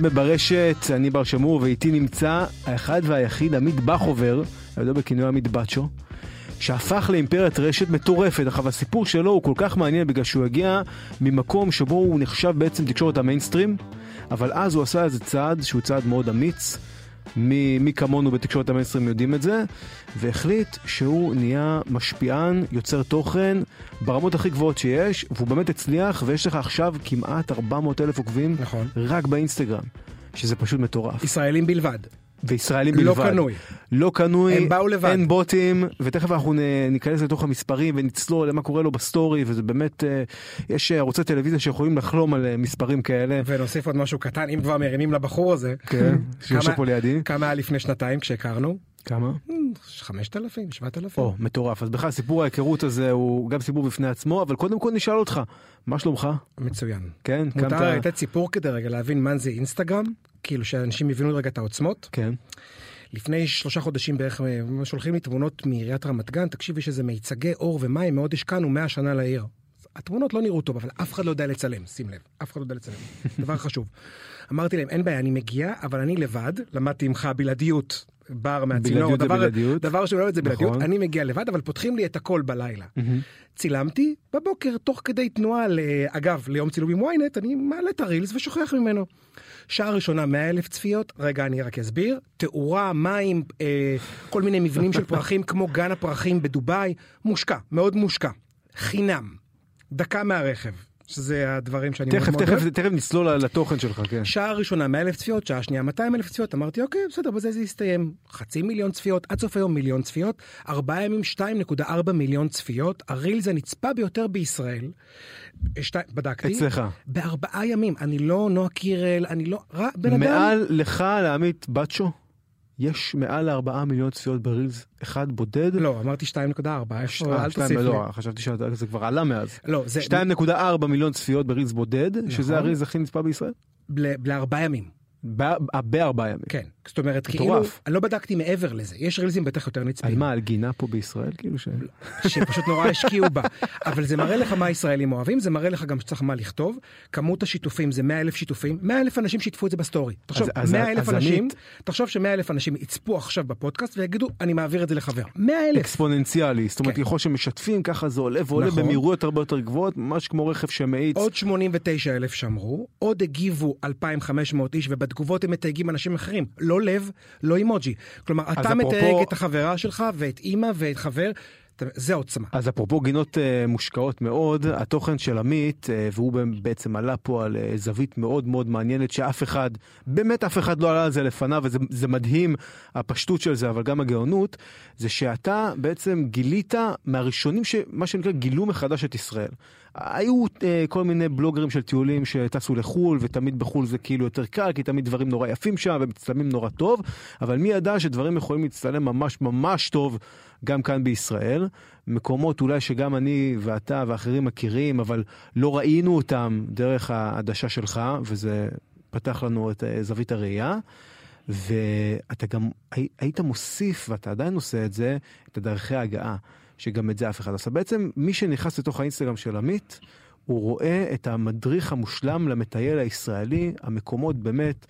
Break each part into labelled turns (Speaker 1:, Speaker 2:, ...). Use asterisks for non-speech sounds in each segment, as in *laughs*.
Speaker 1: אתם ברשת, אני בר שמור ואיתי נמצא האחד והיחיד עמית בכובר, הידוע בכינוי עמית בצ'ו, שהפך לאימפריית רשת מטורפת, אך הסיפור שלו הוא כל כך מעניין בגלל שהוא הגיע ממקום שבו הוא נחשב בעצם תקשורת המיינסטרים, אבל אז הוא עשה איזה צעד שהוא צעד מאוד אמיץ, מי, מי כמונו בתקשורת המיינסטרים יודעים את זה, והחליט שהוא נהיה משפיען, יוצר תוכן, ברמות הכי גבוהות שיש, והוא באמת הצליח, ויש לך עכשיו כמעט 400 אלף עוקבים
Speaker 2: נכון.
Speaker 1: רק באינסטגרם, שזה פשוט מטורף.
Speaker 2: ישראלים בלבד.
Speaker 1: וישראלים
Speaker 2: לא
Speaker 1: בלבד.
Speaker 2: קנוי.
Speaker 1: לא קנוי,
Speaker 2: הם באו לבד.
Speaker 1: אין בוטים, ותכף אנחנו ניכנס לתוך המספרים ונצלול למה קורה לו בסטורי, וזה באמת, אה, יש ערוצי טלוויזיה שיכולים לחלום על אה, מספרים כאלה.
Speaker 2: ונוסיף עוד משהו קטן, אם כבר מרימים לבחור הזה.
Speaker 1: כן, *laughs* שיושב פה לידי.
Speaker 2: כמה היה לפני שנתיים כשהכרנו?
Speaker 1: כמה?
Speaker 2: חמשת אלפים, שבעת אלפים.
Speaker 1: או, מטורף. אז בכלל סיפור ההיכרות הזה הוא גם סיפור בפני עצמו, אבל קודם כל נשאל אותך, מה שלומך?
Speaker 2: מצוין.
Speaker 1: כן,
Speaker 2: מותר
Speaker 1: קמת...
Speaker 2: לתת סיפור כדי רגע להבין מה זה אינסטגרם, כאילו שאנשים יבינו רגע את העוצמות.
Speaker 1: כן,
Speaker 2: לפני שלושה חודשים בערך אה, שולחים לי תמונות מעיריית רמת גן, תקשיב, יש איזה מיצגי אור ומים, מאוד השקענו 100 שנה לעיר. התמונות לא נראו טוב, אבל אף אחד לא יודע לצלם, שים לב, אף אחד לא יודע לצלם, *laughs* דבר חשוב. אמרתי להם, אין בעיה, אני מגיע, אבל אני לבד, למדתי ממך בלעדיות, בר מהצינור,
Speaker 1: בלעדיות זה
Speaker 2: דבר,
Speaker 1: בלעדיות.
Speaker 2: דבר שלא יודעת זה בלעדיות,
Speaker 1: נכון.
Speaker 2: אני מגיע לבד, אבל פותחים לי את הכל בלילה. צילמתי, בבוקר, תוך כדי תנועה. אגב, ליום צילום עם ynet, אני מעלה את הרילס ושוכח ממנו. שעה ראשונה 100 אלף צפיות, רגע אני רק אסביר, תאורה, מים, אה, כל מיני מבנים של פרחים כמו גן הפרחים בדובאי, מושקע, מאוד מושקע, חינם, דקה מהרכב, שזה הדברים שאני
Speaker 1: תכף,
Speaker 2: מאוד מאוד
Speaker 1: תכף,
Speaker 2: אוהב.
Speaker 1: תכף נצלול לתוכן שלך, כן.
Speaker 2: שעה ראשונה 100 אלף צפיות, שעה שנייה 200 אלף צפיות, אמרתי אוקיי בסדר בזה זה יסתיים. חצי מיליון צפיות, עד סוף היום מיליון צפיות, ארבעה ימים 2.4 מיליון צפיות, הרילס הנצפה ביותר בישראל, שתי, בדקתי,
Speaker 1: אצלך.
Speaker 2: בארבעה ימים, אני לא נועה קירל, אני לא, רק בן אדם,
Speaker 1: מעל לך, לעמית בצ'ו, יש מעל 4 מיליון צפיות ברילס, אחד בודד.
Speaker 2: לא אמרתי 2.4,
Speaker 1: אה,
Speaker 2: אל תוסיף לי,
Speaker 1: לא, חשבתי שזה כבר עלה מאז.
Speaker 2: לא זה
Speaker 1: 2.4 מיליון צפיות ברילס בודד, שזה
Speaker 2: נכון.
Speaker 1: הרילס הכי נצפה בישראל.
Speaker 2: לארבעה ימים,
Speaker 1: בארבעה ימים.
Speaker 2: כן, זאת אומרת כאילו. אני לא בדקתי מעבר לזה, יש רילסים בטח יותר
Speaker 1: על
Speaker 2: נצפים.
Speaker 1: מה, על גינה פה בישראל? כאילו ש...
Speaker 2: שפשוט נורא השקיעו בה. אבל זה מראה לך מה הישראלים אוהבים, זה מראה לך גם שצריך מה לכתוב. כמות השיתופים זה 100 אלף שיתופים, 100 אלף אנשים שיתפו את זה בסטורי. תחשוב,
Speaker 1: אז- אז-
Speaker 2: 100 אלף אנשים, תחשוב ש-100 אלף אנשים יצפו עכשיו בפודקאסט ויגידו, אני מעביר את זה לחבר. 100 אלף.
Speaker 1: אקספוננציאלי, זאת אומרת
Speaker 2: כן.
Speaker 1: ככל שמשתפים ככה זה עולה ועולה
Speaker 2: נכון.
Speaker 1: במהירויות הרבה יותר גבוהות, ממש כמו רכב שמאיץ.
Speaker 2: עוד 89 אלף שמרו, עוד הגיבו 2,500 איש, ובתגובות הם מתייגים אנשים אחרים. לא לב, לא אימוג'י. כלומר, אתה
Speaker 1: אפרופו-
Speaker 2: מתייג את החברה שלך ואת אימא ואת חבר, זה עוצמה.
Speaker 1: אז אפרופו גינות uh, מושקעות מאוד, התוכן של עמית, uh, והוא בעצם עלה פה על uh, זווית מאוד מאוד מעניינת שאף אחד, באמת אף אחד לא עלה על זה לפניו, וזה זה מדהים הפשטות של זה, אבל גם הגאונות, זה שאתה בעצם גילית מהראשונים שמה שנקרא גילו מחדש את ישראל. היו uh, כל מיני בלוגרים של טיולים שטסו לחו"ל, ותמיד בחו"ל זה כאילו יותר קל, כי תמיד דברים נורא יפים שם ומצטלמים נורא טוב, אבל מי ידע שדברים יכולים להצטלם ממש ממש טוב גם כאן בישראל. מקומות אולי שגם אני ואתה ואחרים מכירים, אבל לא ראינו אותם דרך העדשה שלך, וזה פתח לנו את אה, זווית הראייה. ואתה גם הי- היית מוסיף, ואתה עדיין עושה את זה, את הדרכי ההגעה, שגם את זה אף אחד לא עשה. בעצם מי שנכנס לתוך האינסטגרם של עמית, הוא רואה את המדריך המושלם למטייל הישראלי, המקומות באמת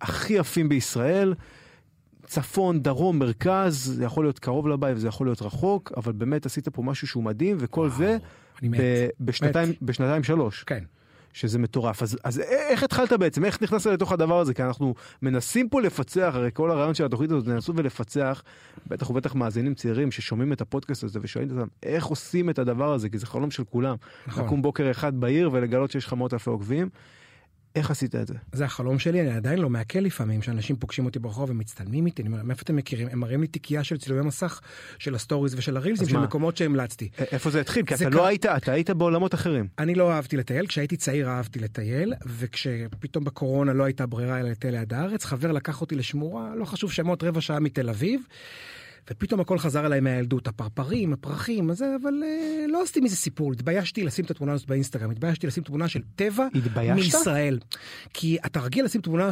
Speaker 1: הכי יפים בישראל. צפון, דרום, מרכז, זה יכול להיות קרוב לבית וזה יכול להיות רחוק, אבל באמת עשית פה משהו שהוא מדהים, וכל זה
Speaker 2: אני מת.
Speaker 1: ב- בשנתיים,
Speaker 2: מת.
Speaker 1: בשנתיים שלוש,
Speaker 2: כן.
Speaker 1: שזה מטורף. אז, אז איך התחלת בעצם? איך נכנסת לתוך הדבר הזה? כי אנחנו מנסים פה לפצח, הרי כל הרעיון של התוכנית הזאת, לנסות ולפצח, בטח ובטח מאזינים צעירים ששומעים את הפודקאסט הזה ושואלים אותם, איך עושים את הדבר הזה? כי זה חלום של כולם.
Speaker 2: נכון.
Speaker 1: לקום בוקר אחד בעיר ולגלות שיש לך מאות אלפי עוקבים. איך עשית את זה?
Speaker 2: זה החלום שלי, אני עדיין לא מעכל לפעמים, שאנשים פוגשים אותי ברחוב ומצטלמים איתי, אני אומר, מאיפה אתם מכירים? הם מראים לי תיקייה של צילומי מסך, של הסטוריז ושל הרילסים, של? מקומות שהמלצתי.
Speaker 1: איפה זה התחיל? כי אתה לא היית, אתה היית בעולמות אחרים.
Speaker 2: אני לא אהבתי לטייל, כשהייתי צעיר אהבתי לטייל, וכשפתאום בקורונה לא הייתה ברירה אלא לטייל ליד הארץ, חבר לקח אותי לשמורה, לא חשוב שמות, רבע שעה מתל אביב, ופתאום הכל חזר אליי מהילדות, הפרפרים, הפרחים, אז, זה, אבל אה, לא עשיתי מזה סיפור, התביישתי לשים את התמונה הזאת באינסטגרם, התביישתי לשים תמונה של טבע
Speaker 1: התביישת?
Speaker 2: מישראל. כי אתה רגיל לשים תמונה אה,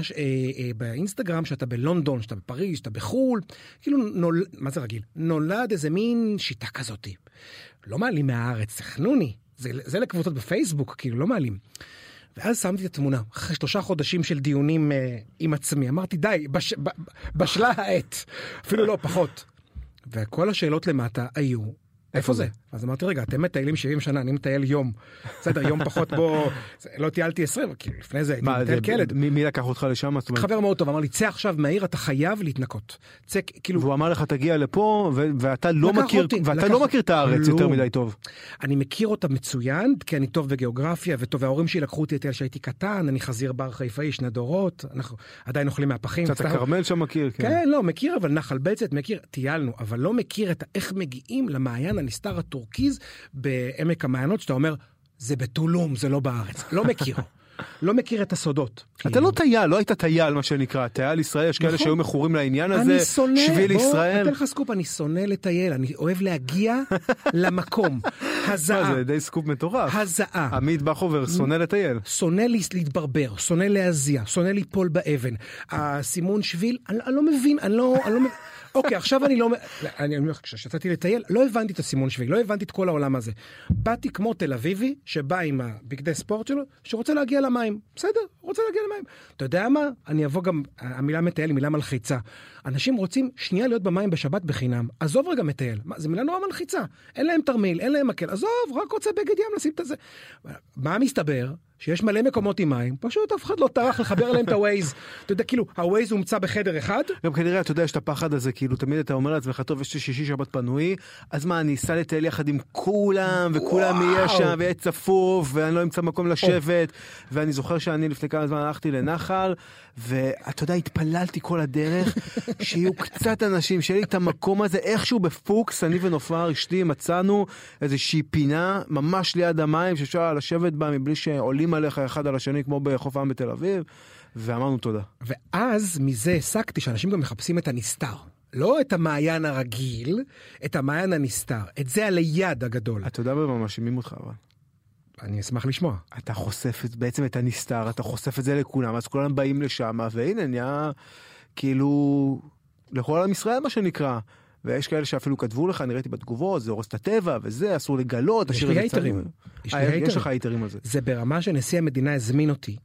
Speaker 2: אה, באינסטגרם שאתה בלונדון, שאתה בפריז, שאתה בחו"ל, כאילו נול... מה זה רגיל? נולד איזה מין שיטה כזאתי. לא מעלים מהארץ, חנוני. זה, זה לקבוצות בפייסבוק, כאילו, לא מעלים. ואז שמתי את התמונה, אחרי שלושה חודשים של דיונים אה, עם עצמי, אמרתי, די, בש, ב, בשלה העת, אפילו לא פחות. וכל השאלות למטה היו, איפה זה? אז אמרתי, רגע, אתם מטיילים 70 שנה, אני מטייל יום. בסדר, יום פחות בו, לא טיילתי 20, כי לפני זה הייתי מטייל כילד.
Speaker 1: מי לקח אותך לשם?
Speaker 2: חבר מאוד טוב, אמר לי, צא עכשיו מהעיר, אתה חייב להתנקות. צא, כאילו,
Speaker 1: והוא אמר לך תגיע לפה ואתה לא מכיר ואתה לא מכיר את הארץ
Speaker 2: לא.
Speaker 1: יותר מדי טוב.
Speaker 2: אני מכיר אותה מצוין, כי אני טוב בגיאוגרפיה, וטוב, וההורים שלי לקחו אותי לטייל כשהייתי קטן, אני חזיר בר חיפאי, שני דורות, אנחנו עדיין אוכלים מהפחים.
Speaker 1: קצת. הכרמל שם מכיר, כן.
Speaker 2: כן, לא, מכיר, אבל נחל בצת, מכיר, טיילנו, אבל לא מכיר את ה- איך מגיעים למעיין הנסתר הטורקיז בעמק המעיינות, שאתה אומר, זה בטולום, זה לא בארץ. לא מכיר. לא מכיר את הסודות.
Speaker 1: אתה. לא טייל, לא היית טייל מה שנקרא, טייל ישראל, יש כאלה
Speaker 2: נכון.
Speaker 1: שהיו מכורים לעניין הזה,
Speaker 2: אני שונא,
Speaker 1: שביל ישראל.
Speaker 2: אתן לך סקופ, אני שונא לטייל, אני אוהב להגיע למקום. הזעה,
Speaker 1: זה די סקופ מטורף.
Speaker 2: הזעה.
Speaker 1: עמית בכובר שונא לטייל.
Speaker 2: שונא להתברבר, שונא להזיע, שונא ליפול באבן. הסימון שביל, אני, אני לא מבין, אני לא... אוקיי, עכשיו אני לא... אני אומר לך, כשיצאתי לטייל, לא הבנתי את הסימון שביל, לא הבנתי את כל העולם הזה. באתי כמו תל אביבי, שבא עם הבגדי ספורט שלו, שרוצה להגיע למים. בסדר, רוצה להגיע למים. אתה יודע מה? אני אבוא גם, המילה מטייל היא מילה מלחיצה. אנשים רוצים שנייה להיות במים בשבת בחינם. עזוב רגע מטייל, מה, זו מילה נורא מלחיצה. אין להם תרמיל, אין להם מקל, עזוב, רק רוצה בגד ים לשים את הזה. מה מסתבר? שיש מלא מקומות עם מים, פשוט אף אחד לא טרח לחבר אליהם את הווייז. אתה יודע, כאילו, הווייז הומצא בחדר אחד,
Speaker 1: גם כנראה אתה יודע יש את הפחד הזה כאילו תמיד אתה אומר לעצמך טוב יש לי שישי שבת פנוי אז מה אני אסע לטייל יחד עם כולם וכולם. יהיה שם ויהיה צפוף ואני לא אמצא מקום לשבת ואני זוכר שאני לפני כמה זמן הלכתי לנחל ואתה יודע התפללתי כל הדרך *laughs* שיהיו קצת אנשים שיהיה לי את המקום הזה איכשהו בפוקס אני ונופר אשתי מצאנו איזושהי פינה ממש ליד המים שאפשר לשבת בה מבלי שעולים עליך אחד על השני כמו בחוף העם בתל אביב ואמרנו תודה.
Speaker 2: ואז מזה הסקתי שאנשים גם מחפשים את הנסתר. לא את המעיין הרגיל, את המעיין הנסתר. את זה הליד הגדול.
Speaker 1: אתה יודע במה מאשימים אותך אבל.
Speaker 2: אני אשמח לשמוע.
Speaker 1: אתה חושף את, בעצם את הנסתר, אתה חושף את זה לכולם, אז כולם באים לשם, והנה נהיה כאילו לכל עם ישראל מה שנקרא. ויש כאלה שאפילו כתבו לך, אני ראיתי בתגובות, זה הורס את הטבע וזה, אסור לגלות,
Speaker 2: יש
Speaker 1: תשאיר
Speaker 2: לי
Speaker 1: את זה
Speaker 2: הייטרים.
Speaker 1: צנוע.
Speaker 2: יש
Speaker 1: אה, יש. לך הייטרים על זה.
Speaker 2: זה ברמה שנשיא המדינה הזמין אותי,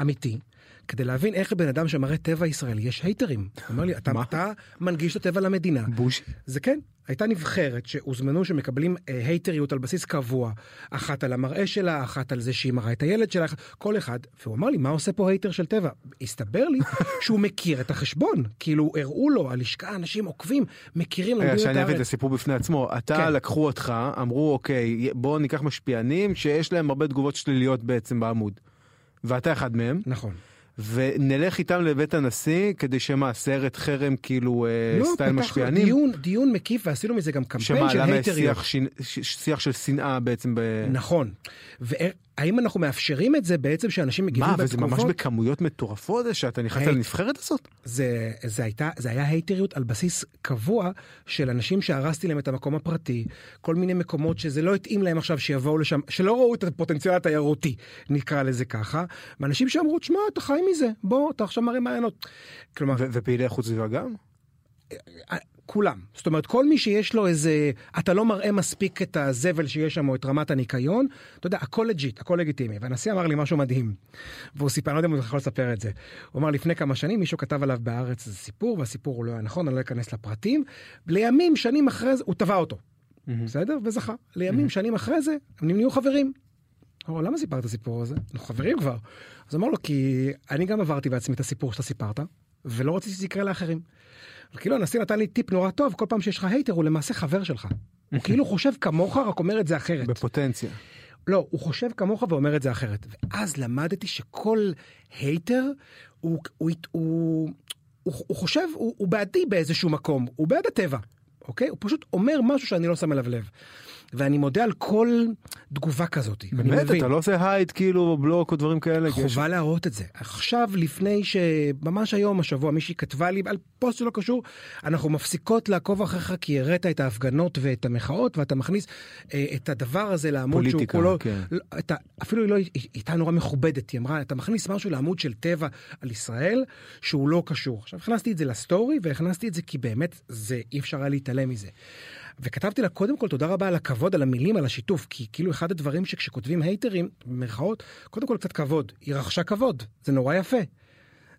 Speaker 2: אמיתי, כדי להבין איך לבן אדם שמראה טבע ישראלי יש הייטרים. אומר לי, אתה? אתה מנגיש את הטבע למדינה.
Speaker 1: בוש.
Speaker 2: זה כן, הייתה נבחרת שהוזמנו שמקבלים אה, הייטריות על בסיס קבוע, אחת על המראה שלה, אחת על זה שהיא מראה את הילד שלה, כל אחד, והוא אמר לי, מה עושה פה הייטר של טבע? הסתבר לי *laughs* שהוא מכיר את החשבון, כאילו הראו לו, הלשכה, אנשים עוקבים, מכירים,
Speaker 1: רגע,
Speaker 2: לומדים את
Speaker 1: שאני אבין את
Speaker 2: הארץ.
Speaker 1: הסיפור בפני עצמו, אתה
Speaker 2: כן.
Speaker 1: לקחו אותך, אמרו אוקיי, בוא ניקח משפיענים שיש להם הרבה תגובות שליליות בעצם בעמוד. ואתה אחד מהם,
Speaker 2: נכון.
Speaker 1: ונלך איתם לבית הנשיא כדי שמה, סרט חרם כאילו אה,
Speaker 2: לא,
Speaker 1: סטייל משפיענים?
Speaker 2: דיון, דיון מקיף ועשינו מזה גם קמפיין
Speaker 1: שמה,
Speaker 2: של
Speaker 1: למה
Speaker 2: הייטריות.
Speaker 1: שיח, שין- ש- שיח של שנאה בעצם ב...
Speaker 2: נכון. והאם אנחנו מאפשרים את זה בעצם שאנשים מגיבים
Speaker 1: מה,
Speaker 2: בתגובות?
Speaker 1: וזה ממש בכמויות מטורפות שאתה נכנס
Speaker 2: היי.
Speaker 1: לנבחרת הזאת?
Speaker 2: זה, זה, הייתה, זה היה הייטריות על בסיס קבוע של אנשים שהרסתי להם את המקום הפרטי, כל מיני מקומות שזה לא התאים להם עכשיו שיבואו לשם, שלא ראו את הפוטנציאל התיירותי, נקרא לזה ככה, ואנשים שאמרו, תשמע, אתה חי מזה, בוא, אתה עכשיו מראה מעיינות. כלומר,
Speaker 1: ופעילי איכות סביבה גם?
Speaker 2: כולם. זאת אומרת, כל מי שיש לו איזה, אתה לא מראה מספיק את הזבל שיש שם או את רמת הניקיון, אתה יודע, הכל לג'יט, הכל לגיטימי. והנשיא אמר לי משהו מדהים, והוא סיפר, אני לא יודע אם הוא יכול לספר את זה. הוא אמר, לפני כמה שנים מישהו כתב עליו בארץ איזה סיפור, והסיפור הוא לא היה נכון, אני לא אכנס לפרטים. לימים, שנים אחרי זה, הוא תבע אותו, בסדר? וזכה. לימים, שנים אחרי זה, הם נהיו חברים. הוא אמר, למה סיפרת את הסיפור הזה? אנחנו חברים כבר. אז אמר לו, כי אני גם עברתי בעצמי את הסיפור שאתה סיפרת, ולא רציתי שזה יקרה לאחרים. כאילו הנשיא נתן לי טיפ נורא טוב, כל פעם שיש לך הייטר הוא למעשה חבר שלך. הוא כאילו חושב כמוך, רק אומר את זה אחרת.
Speaker 1: בפוטנציה.
Speaker 2: לא, הוא חושב כמוך ואומר את זה אחרת. ואז למדתי שכל הייטר הוא, הוא, הוא, הוא, הוא חושב, הוא, הוא בעדי באיזשהו מקום, הוא בעד הטבע, אוקיי? הוא פשוט אומר משהו שאני לא שם אליו לב. ואני מודה על כל תגובה כזאת.
Speaker 1: באמת. אתה לא עושה hide כאילו בלוק או דברים כאלה? כי יש-
Speaker 2: חובה להראות את זה. עכשיו, לפני ש... ממש היום, השבוע, מישהי כתבה לי על פוסט שלא קשור, אנחנו מפסיקות לעקוב אחריך כי הראת את ההפגנות ואת המחאות, ואתה מכניס אה, את הדבר הזה לעמוד שהוא
Speaker 1: פוליטיקה,
Speaker 2: כולו...
Speaker 1: כן.
Speaker 2: לא, אתה, אפילו היא לא, הייתה נורא מכובדת, היא אמרה, אתה מכניס משהו לעמוד של טבע על ישראל, שהוא לא קשור. עכשיו, הכנסתי את זה לסטורי, והכנסתי את זה כי באמת, זה, אי אפשר היה להתעלם מזה. וכתבתי לה קודם כל תודה רבה על הכבוד, על המילים, על השיתוף, כי כאילו אחד הדברים שכשכותבים הייטרים, במרכאות, קודם כל קצת כבוד, היא רכשה כבוד, זה נורא יפה.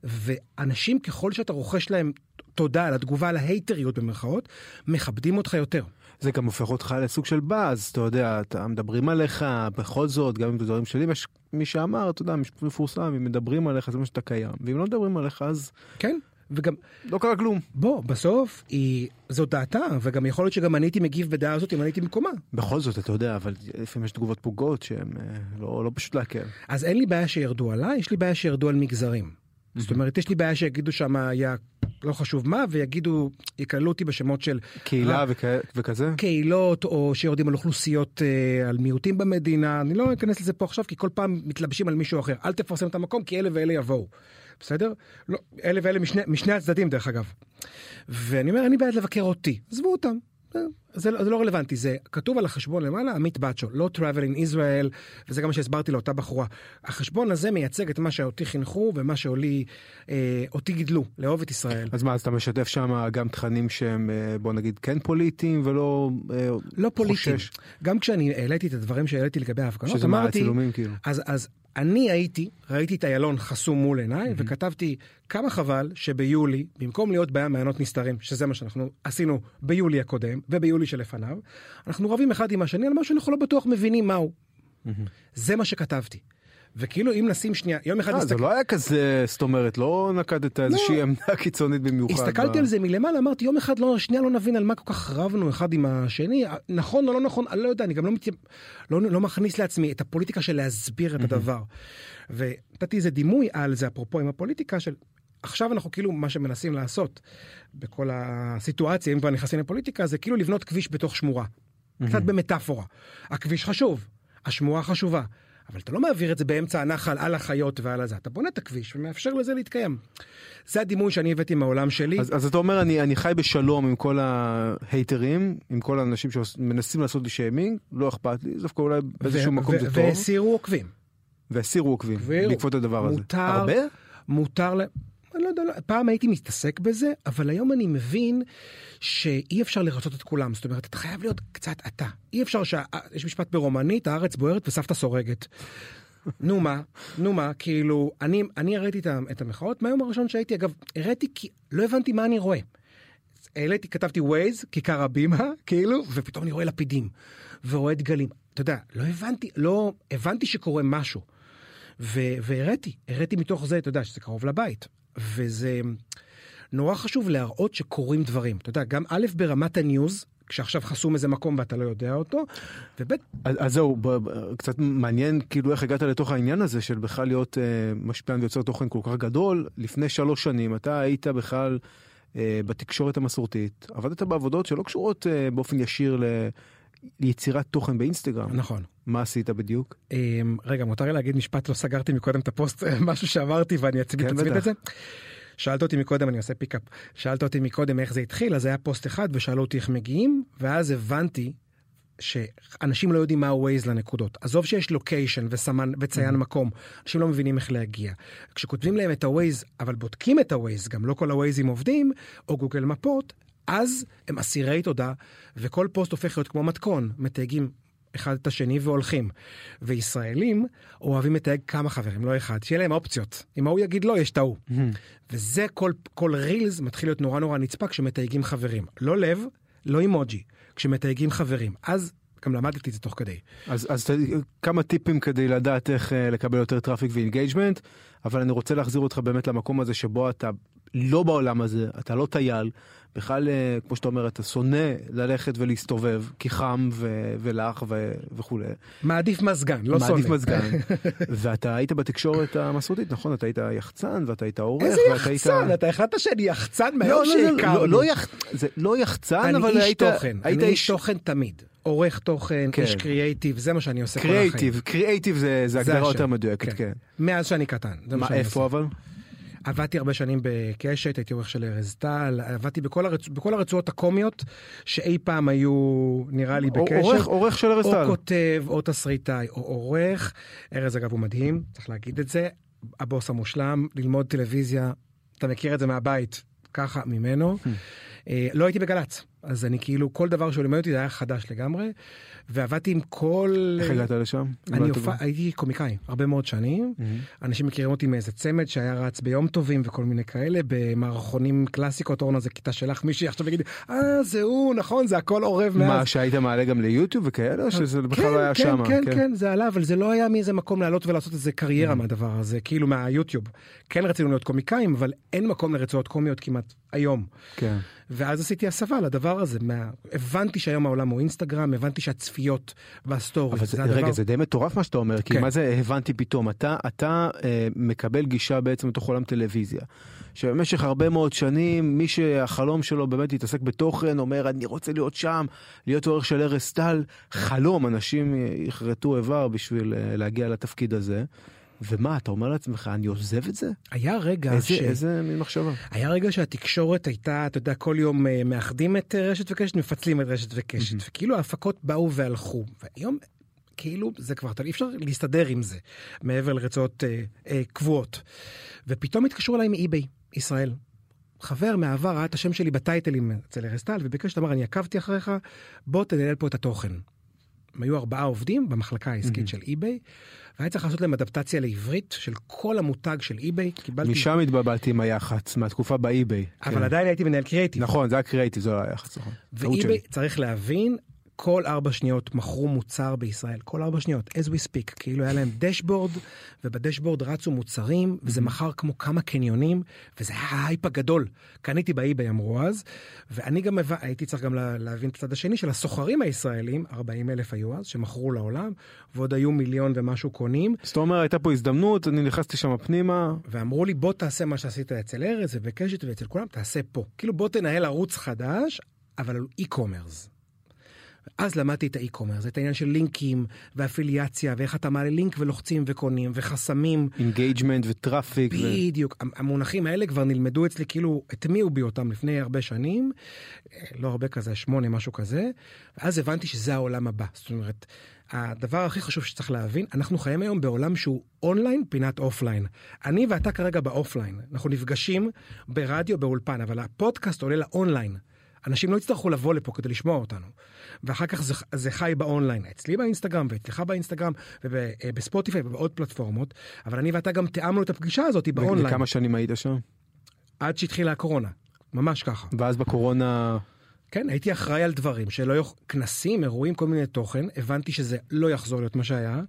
Speaker 2: ואנשים ככל שאתה רוכש להם תודה על התגובה על ההייטריות במרכאות, מכבדים אותך יותר.
Speaker 1: זה גם הופך אותך לסוג של באז, אתה יודע, אתה מדברים עליך, בכל זאת, גם אם זה דברים שלי, יש מי שאמר, אתה יודע, מפורסם, אם מדברים עליך זה מה שאתה קיים, ואם לא מדברים עליך אז
Speaker 2: כן? וגם,
Speaker 1: לא קרה כלום.
Speaker 2: בוא, בסוף היא, זו דעתה, וגם יכול להיות שגם אני הייתי מגיב בדעה הזאת אם אני הייתי במקומה.
Speaker 1: בכל זאת, אתה יודע, אבל לפעמים יש תגובות פוגעות שהן אה, לא, לא פשוט לעכל.
Speaker 2: אז אין לי בעיה שירדו עליי, יש לי בעיה שירדו על מגזרים. זאת אומרת, יש לי בעיה שיגידו שם היה לא חשוב מה, ויגידו, יקללו אותי בשמות של
Speaker 1: קהילה
Speaker 2: רק
Speaker 1: וכ... וכזה?
Speaker 2: קהילות, או שיורדים על אוכלוסיות, אה, על מיעוטים במדינה. אני לא אכנס לזה פה עכשיו, כי כל פעם מתלבשים על מישהו אחר. אל תפרסם את המקום, כי אלה ואלה יבואו. בסדר? לא, אלה ואלה משני, משני הצדדים, דרך אגב. ואני אומר, אני בעד לבקר אותי. עזבו אותם. זה, זה, לא- זה לא רלוונטי, זה כתוב על החשבון למעלה, עמית בצ'ו, לא travel in Israel, וזה גם מה שהסברתי לאותה בחורה. החשבון הזה מייצג את מה שאותי חינכו ומה שאותי אה, אותי גידלו, לאהוב את ישראל.
Speaker 1: אז מה, אז אתה משתף שם גם תכנים שהם, אה, בוא נגיד, כן פוליטיים ולא אה,
Speaker 2: לא פוליטיים.
Speaker 1: חושש,
Speaker 2: גם כשאני העליתי את הדברים שהעליתי לגבי ההפגנות,
Speaker 1: שזה מה
Speaker 2: אמרתי,
Speaker 1: הצילומים כאילו.
Speaker 2: אז, אז אני הייתי, ראיתי את איילון חסום מול עיניי, וכתבתי כמה חבל שביולי, במקום להיות בים מעיינות נסתרים, שזה מה שאנחנו עשינו ביולי הקודם וביולי שלפניו, אנחנו רבים אחד עם השני על משהו שאנחנו לא בטוח מבינים מהו. זה מה שכתבתי. וכאילו אם נשים שנייה, יום אחד
Speaker 1: אה, זה
Speaker 2: נסתכל...
Speaker 1: לא היה כזה, זאת אומרת, לא נקטת איזושהי עמדה קיצונית במיוחד.
Speaker 2: הסתכלתי
Speaker 1: ב-
Speaker 2: על זה מלמעלה, אמרתי יום אחד לא, שנייה לא נבין על מה כל כך רבנו אחד עם השני, נכון או לא נכון, אני לא יודע, אני גם לא, מת... לא, לא מכניס לעצמי את הפוליטיקה של להסביר את הדבר. ונתתי איזה דימוי על זה, אפרופו עם הפוליטיקה של... עכשיו אנחנו כאילו מה שמנסים לעשות בכל הסיטואציה אם כבר נכנסים לפוליטיקה זה כאילו לבנות כביש בתוך שמורה. קצת במטאפורה. הכביש חשוב, השמורה חשובה, אבל אתה לא מעביר את זה באמצע הנחל על החיות ועל הזה, אתה בונה את הכביש ומאפשר לזה להתקיים. זה הדימוי שאני הבאתי מהעולם שלי.
Speaker 1: אז, אז אתה אומר, אני, אני חי בשלום עם כל ההייטרים, עם כל האנשים שמנסים לעשות לי שיימינג, לא אכפת לי, דווקא אולי באיזשהו
Speaker 2: ו-
Speaker 1: מקום
Speaker 2: ו-
Speaker 1: זה טוב,
Speaker 2: והסירו עוקבים.
Speaker 1: והסירו עוקבים. בעקבות הדבר הזה.
Speaker 2: מותר-
Speaker 1: הרבה?
Speaker 2: מותר. אני לא יודע, לא- פעם הייתי מתעסק בזה, אבל היום אני מבין שאי אפשר לרצות את כולם. זאת אומרת, אתה חייב להיות קצת אתה. אי אפשר שה... יש משפט ברומנית, הארץ בוערת וסבתא סורגת. נו מה, נו מה, כאילו, אני, אני הראיתי את המחאות מהיום הראשון שהייתי, אגב, הראיתי כי לא הבנתי מה אני רואה. העליתי, כתבתי ווייז, כיכר הבימה, כאילו, ופתאום אני רואה לפידים, ורואה דגלים. אתה יודע, לא הבנתי, לא, הבנתי שקורה משהו. והראיתי, הראיתי מתוך זה, אתה יודע, שזה קרוב לבית. וזה נורא חשוב להראות שקורים דברים. אתה יודע, גם א', ברמת הניוז, כשעכשיו חסום איזה מקום ואתה לא יודע אותו, וב',
Speaker 1: אז, אז זהו, ב, ב, קצת מעניין כאילו איך הגעת לתוך העניין הזה של בכלל להיות אה, משפיען ויוצר תוכן כל כך גדול. לפני שלוש שנים אתה היית בכלל אה, בתקשורת המסורתית, עבדת בעבודות שלא קשורות אה, באופן ישיר ל, ליצירת תוכן באינסטגרם.
Speaker 2: נכון.
Speaker 1: מה עשית בדיוק?
Speaker 2: אמ, רגע, מותר לי להגיד משפט, לא סגרתי מקודם את הפוסט, משהו שאמרתי ואני אצמיד
Speaker 1: כן,
Speaker 2: תצמיד
Speaker 1: בטח.
Speaker 2: את זה. שאלת אותי מקודם, אני עושה pickup, שאלת אותי מקודם איך זה התחיל, אז היה פוסט אחד ושאלו אותי איך מגיעים, ואז הבנתי שאנשים לא יודעים מה ה-Waze לנקודות. עזוב שיש לוקיישן וסמן וציין מקום, אנשים לא מבינים איך להגיע. כשכותבים להם את ה-Waze, אבל בודקים את ה-Waze, גם לא כל ה-Wazeים עובדים, או גוגל מפות, אז הם אסירי תודה, וכל פוסט הופך להיות כמו מתכון, מתייגים אחד את השני והולכים. וישראלים אוהבים לתייג כמה חברים, לא אחד, שיהיה להם אופציות. אם ההוא יגיד לא, יש את ההוא. וזה כל, כל רילס מתחיל להיות נורא נורא נצפה כשמתייגים חברים. לא לב, לא אימוג'י, כשמתייגים חברים. אז גם למדתי את זה תוך כדי.
Speaker 1: אז, אז כמה טיפים כדי לדעת איך אה, לקבל יותר traffic ו engagement, אבל אני רוצה להחזיר אותך באמת למקום הזה שבו אתה לא בעולם הזה, אתה לא טייל, בכלל, אה, כמו שאתה אומר, אתה שונא ללכת ולהסתובב, כי חם ו- ולח ו- וכולי.
Speaker 2: מעדיף מזגן, לא שונא.
Speaker 1: מעדיף מזגן. *laughs* ואתה היית בתקשורת המסורתית, נכון? אתה היית יחצן ואתה היית עורך.
Speaker 2: איזה יחצן?
Speaker 1: היית...
Speaker 2: אתה החלטת שאני יחצן
Speaker 1: לא,
Speaker 2: מהיום
Speaker 1: לא, לא,
Speaker 2: שהכרנו.
Speaker 1: לא, לא, יח... זה לא יחצן, אבל
Speaker 2: אני איש
Speaker 1: היית...
Speaker 2: תוכן,
Speaker 1: היית
Speaker 2: אני איש תוכן תמיד. עורך תוכן,
Speaker 1: כן.
Speaker 2: איש קריאייטיב, זה מה שאני עושה כל החיים.
Speaker 1: קריאייטיב, קריאייטיב זה, זה
Speaker 2: זה
Speaker 1: הגדרה. יותר מדויקת, כן.
Speaker 2: מאז שאני קטן. זה מה שאני
Speaker 1: איפה
Speaker 2: עושה.
Speaker 1: אבל?
Speaker 2: עבדתי הרבה שנים בקשת, הייתי עורך של ארז טל, עבדתי בכל, הרצ... בכל הרצועות הקומיות שאי פעם היו, נראה לי, בקשת.
Speaker 1: עורך, עורך של
Speaker 2: או
Speaker 1: ארסטל.
Speaker 2: כותב, או תסריטאי, או עורך. ארז אגב הוא מדהים, צריך להגיד את זה. הבוס המושלם, ללמוד טלוויזיה, אתה מכיר את זה מהבית, ככה ממנו. אה, לא הייתי בגל"צ, אז אני כאילו, כל דבר שהוא לימד אותי זה היה חדש לגמרי, ועבדתי עם כל...
Speaker 1: איך הגעת לשם?
Speaker 2: אני.
Speaker 1: ב-
Speaker 2: הייתי קומיקאי הרבה מאוד שנים. אנשים מכירים אותי מאיזה צמד שהיה רץ ביום טובים וכל מיני כאלה, במערכונים קלאסיקות, אורנה זה כיתה שלך, מישהי עכשיו יגיד, אה, זה הוא, נכון, זה הכל עורב מאז.
Speaker 1: מה, שהיית מעלה גם ליוטיוב וכאלה, או שזה בכלל לא היה
Speaker 2: כן,
Speaker 1: שם?
Speaker 2: כן, כן, זה עלה, אבל זה לא היה מאיזה מקום לעלות ולעשות איזה קריירה
Speaker 1: Mm-hmm.
Speaker 2: מהדבר הזה, כאילו מהיוטיוב. כן רצינו להיות קומיקאים, אבל אין מקום לרצועות קומיות כמעט היום.
Speaker 1: כן.
Speaker 2: ואז עשיתי הסבה לדבר הזה. מה... הבנתי שהיום העולם הוא אינסטגרם, הבנתי שהצפיות והסטורי, זה
Speaker 1: זה,
Speaker 2: הדבר...
Speaker 1: רגע, זה די מטורף מה שאתה אומר, כי
Speaker 2: כן.
Speaker 1: מה זה הבנתי פתאום? אתה, אתה אה, מקבל גישה בעצם לתוך עולם טלוויזיה. שבמשך הרבה מאוד שנים, מי שהחלום שלו באמת להתעסק בתוכן, אומר, אני רוצה להיות שם, להיות עורך של ארז טל, חלום, אנשים יכרתו איבר בשביל אה, להגיע לתפקיד הזה. ומה, אתה אומר לעצמך, אני עוזב את זה?
Speaker 2: היה רגע
Speaker 1: איזה,
Speaker 2: ש...
Speaker 1: איזה מין מחשבה.
Speaker 2: היה רגע שהתקשורת הייתה, אתה יודע, כל יום אה, מאחדים את אה, רשת וקשת, מפצלים את רשת וקשת, וכאילו ההפקות באו והלכו. והיום, כאילו, זה כבר, אי אפשר להסתדר עם זה, מעבר לרצועות אה, אה, קבועות. ופתאום התקשרו אליי מ eBay, ישראל. חבר מהעבר ראה את השם שלי בטייטלים אצל ארז טל, וביקש, אמר, אני עקבתי אחריך, בוא תנהל פה את התוכן. הם היו ארבעה עובדים במחלקה העסקית של eBay, והיה צריך לעשות להם אדפטציה לעברית של כל המותג של eBay. קיבלתי...
Speaker 1: משם התבלבלתי עם היח"צ, מהתקופה ב eBay.
Speaker 2: אבל
Speaker 1: כן.
Speaker 2: עדיין הייתי מנהל קריאיטיב.
Speaker 1: נכון, זה היה קריאיטיב, זה לא היה יח"צ, נכון.
Speaker 2: ו
Speaker 1: eBay.
Speaker 2: צריך להבין, כל ארבע שניות מכרו מוצר בישראל, כל ארבע שניות, as we speak, כאילו היה להם dashboard, וב dashboard רצו מוצרים, וזה מכר כמו כמה קניונים, וזה היה ההייפ הגדול. קניתי ב eBay אמרו אז, ואני גם הבא, הייתי צריך גם לה- להבין את הצד השני של הסוחרים הישראלים, 40 אלף היו אז, שמכרו לעולם, ועוד היו מיליון ומשהו קונים,
Speaker 1: אז אתה אומר, הייתה פה הזדמנות, אני נכנסתי שם פנימה,
Speaker 2: ואמרו לי בוא תעשה מה שעשית אצל ארז ובקשת ואצל כולם, תעשה פה. כאילו בוא תנהל ערוץ חדש, אבל על e-commerce. אז למדתי את ה e-commerce, את העניין של לינקים ואפיליאציה, ואיך אתה מעלה לינק ולוחצים וקונים, וחסמים.
Speaker 1: engagement ו traffic. ו...
Speaker 2: בדיוק, המונחים האלה כבר נלמדו אצלי, כאילו הטמיעו בי אותם לפני הרבה שנים, אה, לא הרבה כזה, שמונה, משהו כזה, ואז הבנתי שזה העולם הבא. זאת אומרת, הדבר הכי חשוב שצריך להבין, אנחנו חיים היום בעולם שהוא אונליין, פינת אופליין. אני ואתה כרגע באופליין, אנחנו נפגשים ברדיו, באולפן, אבל הפודקאסט עולה לאונליין. אנשים לא יצטרכו לבוא לפה כדי לשמוע אותנו. ואחר כך זה, זה חי באונליין, אצלי באינסטגרם ואצלך באינסטגרם ובספוטיפיי ובעוד פלטפורמות, אבל אני ואתה גם תיאמנו את הפגישה הזאת באונליין.
Speaker 1: וכמה שנים היית שם?
Speaker 2: עד שהתחילה הקורונה, ממש ככה.
Speaker 1: ואז בקורונה...
Speaker 2: כן, הייתי אחראי על דברים שלא יוכ... כנסים, אירועים, כל מיני תוכן, הבנתי שזה לא יחזור להיות מה שהיה.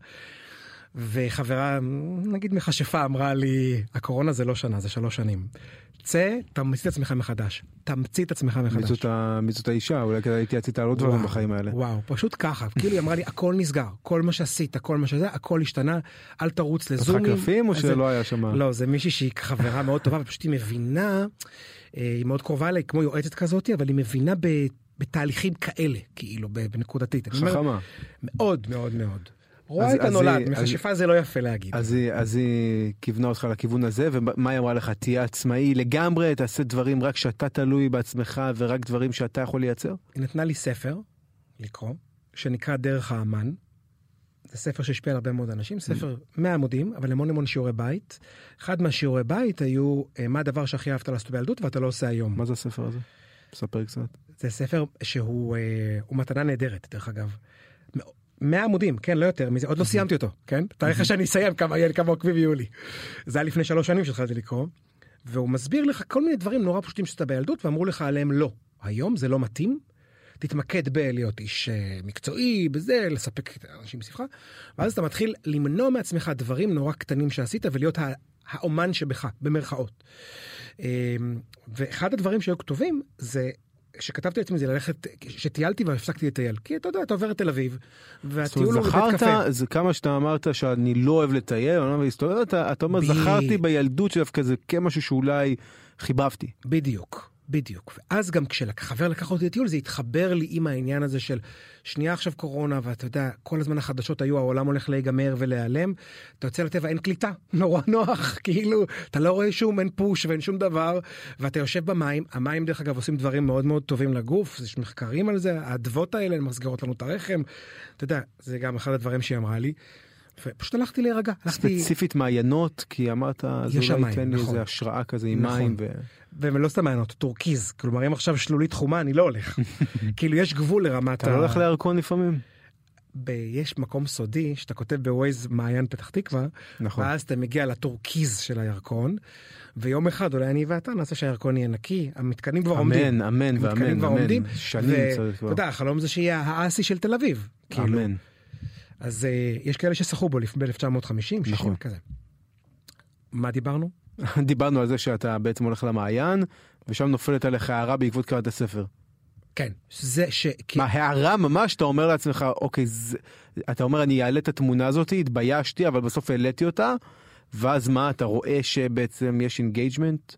Speaker 2: וחברה, נגיד מכשפה, אמרה לי, הקורונה זה לא שנה, זה שלוש שנים. צא, תמציא את עצמך מחדש. תמציא את עצמך מחדש.
Speaker 1: מי זאת האישה? אולי כדאי להתייעץ איתה על עוד דברים בחיים האלה.
Speaker 2: וואו, פשוט ככה. כאילו היא אמרה לי, הכל נסגר, כל מה שעשית, כל מה שזה, הכל השתנה, אל תרוץ
Speaker 1: פתחה
Speaker 2: לזומים.
Speaker 1: קלפים או
Speaker 2: אז
Speaker 1: שזה
Speaker 2: זה-
Speaker 1: לא היה שם?
Speaker 2: לא, זה מישהי שהיא חברה מאוד טובה, ופשוט היא מבינה, אה, היא מאוד קרובה אליי, כמו יועצת כזאת, אבל היא מבינה. בתהליכים כאלה, כאילו, בנקודתית.
Speaker 1: חכמה.
Speaker 2: מאוד מאוד מאוד. רואה את הנולד, מכשפה זה לא יפה להגיד.
Speaker 1: אז היא, אז היא כיוונה אותך לכיוון הזה, ומה היא אמרה לך? תהיה עצמאי לגמרי, תעשה דברים רק שאתה תלוי בעצמך ורק דברים שאתה יכול לייצר?
Speaker 2: היא נתנה לי ספר לקרוא, שנקרא דרך האמן. זה ספר שהשפיע על הרבה מאוד אנשים, ספר 100 עמודים, אבל המון המון שיעורי בית. אחד מהשיעורי בית היו, אה, מה הדבר שהכי אהבת לעשות בילדות ואתה לא עושה היום.
Speaker 1: מה זה הספר הזה? ספר קצת.
Speaker 2: זה ספר שהוא אה, מתנה נהדרת, דרך אגב. 100 עמודים, כן, לא יותר מזה, עוד לא סיימתי אותו, כן? תאר לך שאני אסיים, כמה עוקבים יהיו לי. זה היה לפני שלוש שנים שהתחלתי לקרוא, והוא מסביר לך כל מיני דברים נורא פשוטים שעשית בילדות, ואמרו לך עליהם לא. היום זה לא מתאים, תתמקד בלהיות איש אה, מקצועי, בזה, לספק האנשים מסביבך, ואז אתה מתחיל למנוע מעצמך דברים נורא קטנים שעשית ולהיות האומן שבך, במרכאות. ואחד הדברים שהיו כתובים זה שכתבתי לעצמי זה ללכת, שטיילתי והפסקתי לטייל. כי אתה יודע, אתה עובר את תל אביב, והטיול הוא בבית קפה.
Speaker 1: זה כמה שאתה אמרת שאני לא אוהב לטייל, אני לא להסתובב, אתה, אתה אומר, זכרתי בילדות שדווקא זה כמשהו שאולי חיבבתי.
Speaker 2: בדיוק. בדיוק. ואז גם כשחבר לקח אותי לטיול זה התחבר לי עם העניין הזה של שנייה עכשיו קורונה ואתה יודע כל הזמן החדשות היו העולם הולך להיגמר ולהיעלם. אתה יוצא לטבע אין קליטה *laughs* נורא נוח כאילו אתה לא רואה שום אין פוש ואין שום דבר ואתה יושב במים המים דרך אגב עושים דברים מאוד מאוד טובים לגוף יש מחקרים על זה האדוות האלה מסגרות לנו את הרחם. אתה יודע זה גם אחד הדברים שהיא אמרה לי. ופשוט הלכתי להירגע.
Speaker 1: ספציפית מעיינות כי אמרת זה אולי ייתן לי נכון. איזה השראה כזה עם נכון. מים. ו...
Speaker 2: ולא סתם מעיינות, טורקיז. כלומר, אם עכשיו שלולית חומה, אני לא הולך. *laughs* כאילו, יש גבול לרמת
Speaker 1: ה... אתה לא הולך לירקון לפעמים?
Speaker 2: ב- יש מקום סודי שאתה כותב בווייז מעיין פתח תקווה, נכון. ואז אתה מגיע לטורקיז של הירקון, ויום אחד אולי אני ואתה נעשה שהירקון יהיה נקי, המתקנים כבר
Speaker 1: אמן,
Speaker 2: עומדים.
Speaker 1: אמן, אמן, ואמן, אמן,
Speaker 2: שנים ו- צריך כבר. אתה יודע, החלום זה שיהיה האסי של תל אביב. כאילו. אז uh, יש כאלה ששחו בו ב-1950, 60 נכון. כזה. מה דיברנו? *laughs*
Speaker 1: דיברנו על זה שאתה בעצם הולך למעיין, ושם נופלת עליך הערה בעקבות קראת הספר.
Speaker 2: כן, זה ש...
Speaker 1: מה, הערה ממש, אתה אומר לעצמך, אוקיי, זה... אתה אומר, אני אעלה את התמונה הזאת, התביישתי, אבל בסוף העליתי אותה, ואז מה, אתה רואה שבעצם יש engagement?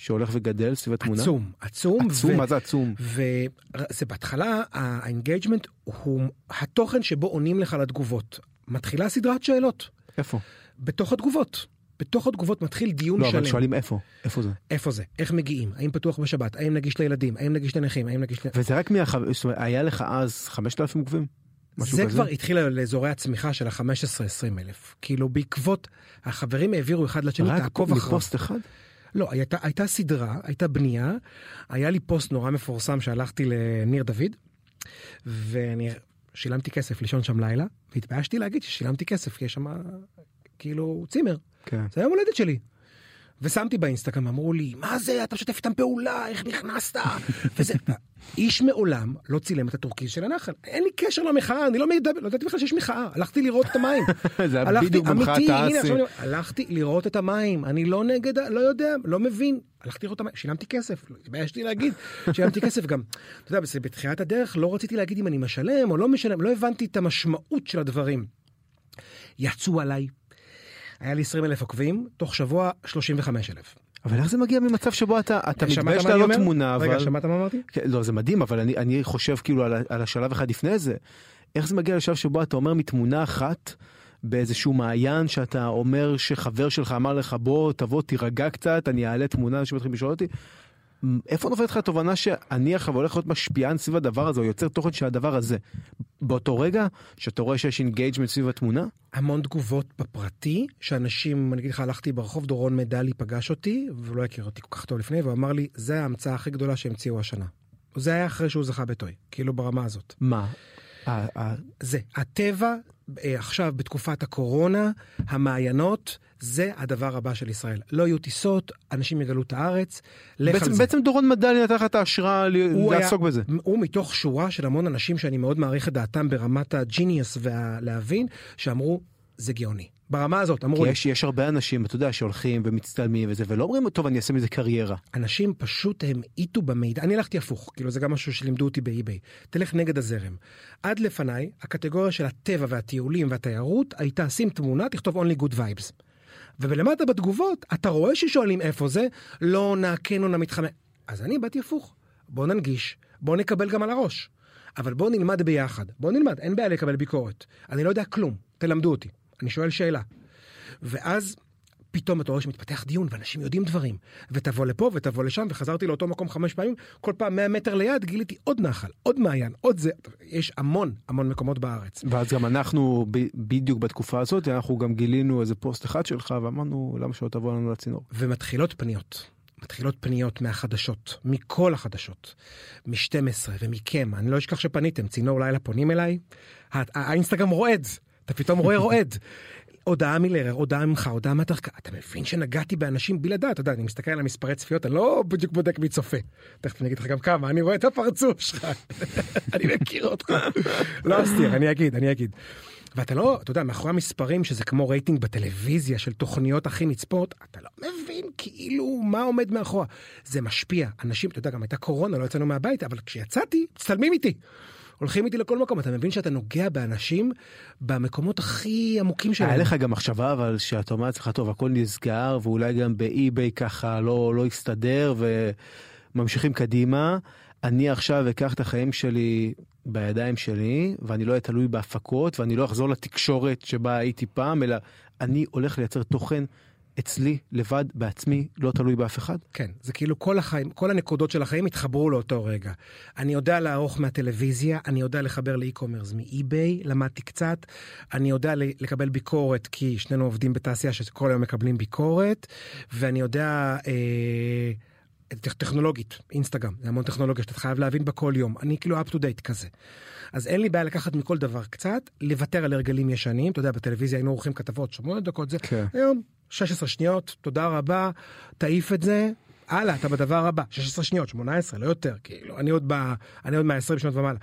Speaker 1: שהולך וגדל סביב התמונה?
Speaker 2: עצום, עצום.
Speaker 1: עצום, ו- מה זה עצום?
Speaker 2: וזה בהתחלה, ה engagement הוא התוכן שבו עונים לך לתגובות. מתחילה סדרת שאלות.
Speaker 1: איפה?
Speaker 2: בתוך התגובות. בתוך התגובות מתחיל דיון
Speaker 1: לא,
Speaker 2: שלם.
Speaker 1: לא, אבל שואלים איפה? איפה זה?
Speaker 2: איפה זה? איך מגיעים? האם פתוח בשבת? האם נגיש לילדים? האם נגיש לנכים? האם נגיש ל...
Speaker 1: וזה רק מה... זאת אומרת, היה לך אז 5,000 עוקבים?
Speaker 2: זה כזה? כבר התחיל לאזורי הצמיחה של ה-15-20 אלף. כאילו בעקבות, החברים העבירו אחד לשני,
Speaker 1: תעקוב אחריו. רק מפוסט אחד?
Speaker 2: לא, הייתה, הייתה סדרה, הייתה בנייה, היה לי פוסט נורא מפורסם שהלכתי לניר דוד, ואני שילמתי כסף לישון שם לילה, והתביישתי להגיד ששילמתי כסף, כי יש שם כאילו צימר. כן. זה היום הולדת שלי. ושמתי באינסטגרם, אמרו לי, מה זה, אתה משתף איתם פעולה, איך נכנסת? *laughs* וזה, איש מעולם לא צילם את הטורקיז של הנחל. אין לי קשר למחאה, אני לא מדבר, לא ידעתי בכלל שיש מחאה. הלכתי לראות את המים. *laughs*
Speaker 1: זה היה בדיוק במחאת האסי.
Speaker 2: הלכתי לראות את המים, אני לא נגד, לא יודע, לא מבין. הלכתי לראות את המים, שילמתי כסף, התביישתי להגיד, שילמתי כסף גם. אתה יודע, בתחילת הדרך לא רציתי להגיד אם אני משלם או לא משלם, לא הבנתי את המשמעות של הדברים. יצאו עליי היה לי 20 אלף עוקבים, תוך שבוע 35 אלף.
Speaker 1: אבל איך זה מגיע ממצב שבו אתה, אתה מתבייש לעלות תמונה,
Speaker 2: אבל... רגע, שמעת מה אמרתי?
Speaker 1: כן, לא, זה מדהים, אבל אני, אני חושב כאילו על, על השלב אחד לפני זה. איך זה מגיע לשלב שבו אתה אומר מתמונה אחת באיזשהו מעיין שאתה אומר שחבר שלך אמר לך בוא תבוא תירגע קצת אני אעלה תמונה אנשים מתחילים לשאול אותי איפה נופלת לך התובנה שאני עכשיו הולך להיות משפיען סביב הדבר הזה או יוצר תוכן של הדבר הזה באותו רגע שאתה רואה שיש engagement סביב התמונה?
Speaker 2: המון תגובות בפרטי שאנשים אני אגיד לך הלכתי ברחוב דורון מדלי פגש אותי ולא הכיר אותי כל כך טוב לפני והוא אמר לי זה ההמצאה הכי גדולה שהמציאו השנה. זה היה אחרי שהוא זכה בטוי כאילו ברמה הזאת.
Speaker 1: מה?
Speaker 2: זה הטבע אה, עכשיו בתקופת הקורונה המעיינות זה הדבר הבא של ישראל לא יהיו טיסות אנשים יגלו את הארץ.
Speaker 1: בעצם, בעצם דורון מדלי נתן לך את ההשראה לעסוק בזה.
Speaker 2: הוא מתוך שורה של המון אנשים שאני מאוד מעריך את דעתם ברמת הג'יניוס ולהבין שאמרו זה גאוני. ברמה הזאת אמרו
Speaker 1: לי. יש, יש הרבה אנשים אתה יודע שהולכים ומצטלמים וזה ולא אומרים טוב אני אעשה מזה קריירה.
Speaker 2: אנשים פשוט הם איתו במידע אני הלכתי הפוך כאילו זה גם משהו שלימדו אותי באי-ביי תלך נגד הזרם. עד לפניי הקטגוריה של הטבע והטיולים והתיירות הייתה שים תמונה תכתוב only good vibes. ולמטה בתגובות אתה רואה ששואלים איפה זה לא נעקנו נמתחמם. אז אני באתי הפוך בוא ננגיש בוא נקבל גם על הראש. אבל בוא נלמד ביחד בוא נלמד אין בעיה לקבל ביקורת אני לא יודע כלום תלמדו אותי. אני שואל שאלה. ואז פתאום אתה רואה שמתפתח דיון ואנשים יודעים דברים ותבוא לפה ותבוא לשם וחזרתי לאותו מקום חמש פעמים כל פעם 100 מטר ליד גיליתי עוד נחל עוד מעיין עוד זה יש המון המון מקומות בארץ.
Speaker 1: ואז גם אנחנו ב- בדיוק בתקופה הזאת אנחנו גם גילינו איזה פוסט אחד שלך ואמרנו למה שלא תבוא לנו לצינור.
Speaker 2: ומתחילות פניות. מתחילות פניות מהחדשות, מכל החדשות, מ-12 ומכם, אני לא אשכח שפניתם, צינור לילה פונים אליי, האינסטגרם רועד, אתה פתאום רואה רועד. *laughs* הודעה מלרר, הודעה ממך, הודעה מהתחקה, אתה מבין שנגעתי באנשים בלי לדעת, אתה יודע, אני מסתכל על המספרי צפיות, אני לא בדיוק בודק מי צופה. תכף אני אגיד לך גם כמה, אני רואה את הפרצוף שלך, *laughs* אני מכיר אותך. לא אסתיר, אני אגיד, אני אגיד. ואתה לא, אתה יודע, מאחורי המספרים שזה כמו רייטינג בטלוויזיה של תוכניות הכי נצפות, אתה לא מבין כאילו מה עומד מאחורה. זה משפיע. אנשים, אתה יודע, גם הייתה קורונה, לא יצאנו מהבית, אבל כשיצאתי, מצטלמים איתי. הולכים איתי לכל מקום, אתה מבין שאתה נוגע באנשים במקומות הכי עמוקים שלהם.
Speaker 1: היה לך גם מחשבה אבל שאתה אומר לעצמך טוב הכל נסגר ואולי גם באי-ביי ככה לא לא יסתדר וממשיכים קדימה. אני עכשיו אקח את החיים שלי בידיים שלי ואני לא אהיה תלוי בהפקות ואני לא אחזור לתקשורת שבה הייתי פעם אלא אני הולך לייצר תוכן אצלי לבד בעצמי לא תלוי באף אחד.
Speaker 2: כן, זה כאילו כל החיים, כל הנקודות של החיים התחברו לאותו רגע. אני יודע לערוך מהטלוויזיה, אני יודע לחבר לאי-קומרס מאי-ביי, למדתי קצת, אני יודע לקבל ביקורת כי שנינו עובדים בתעשייה שכל היום מקבלים ביקורת, ואני יודע... אה, טכנולוגית, אינסטגרם, זה המון טכנולוגיה שאתה חייב להבין בה כל יום, אני כאילו up to date כזה. אז אין לי בעיה לקחת מכל דבר קצת, לוותר על הרגלים ישנים, אתה יודע, בטלוויזיה היינו עורכים כתבות שמונה דקות, זה, כן. היום 16 שניות, תודה רבה, תעיף את זה, הלאה, אתה בדבר הבא, 16 שניות, 18, לא יותר, כאילו, אני עוד ב... אני עוד מה-20 שניות ומעלה.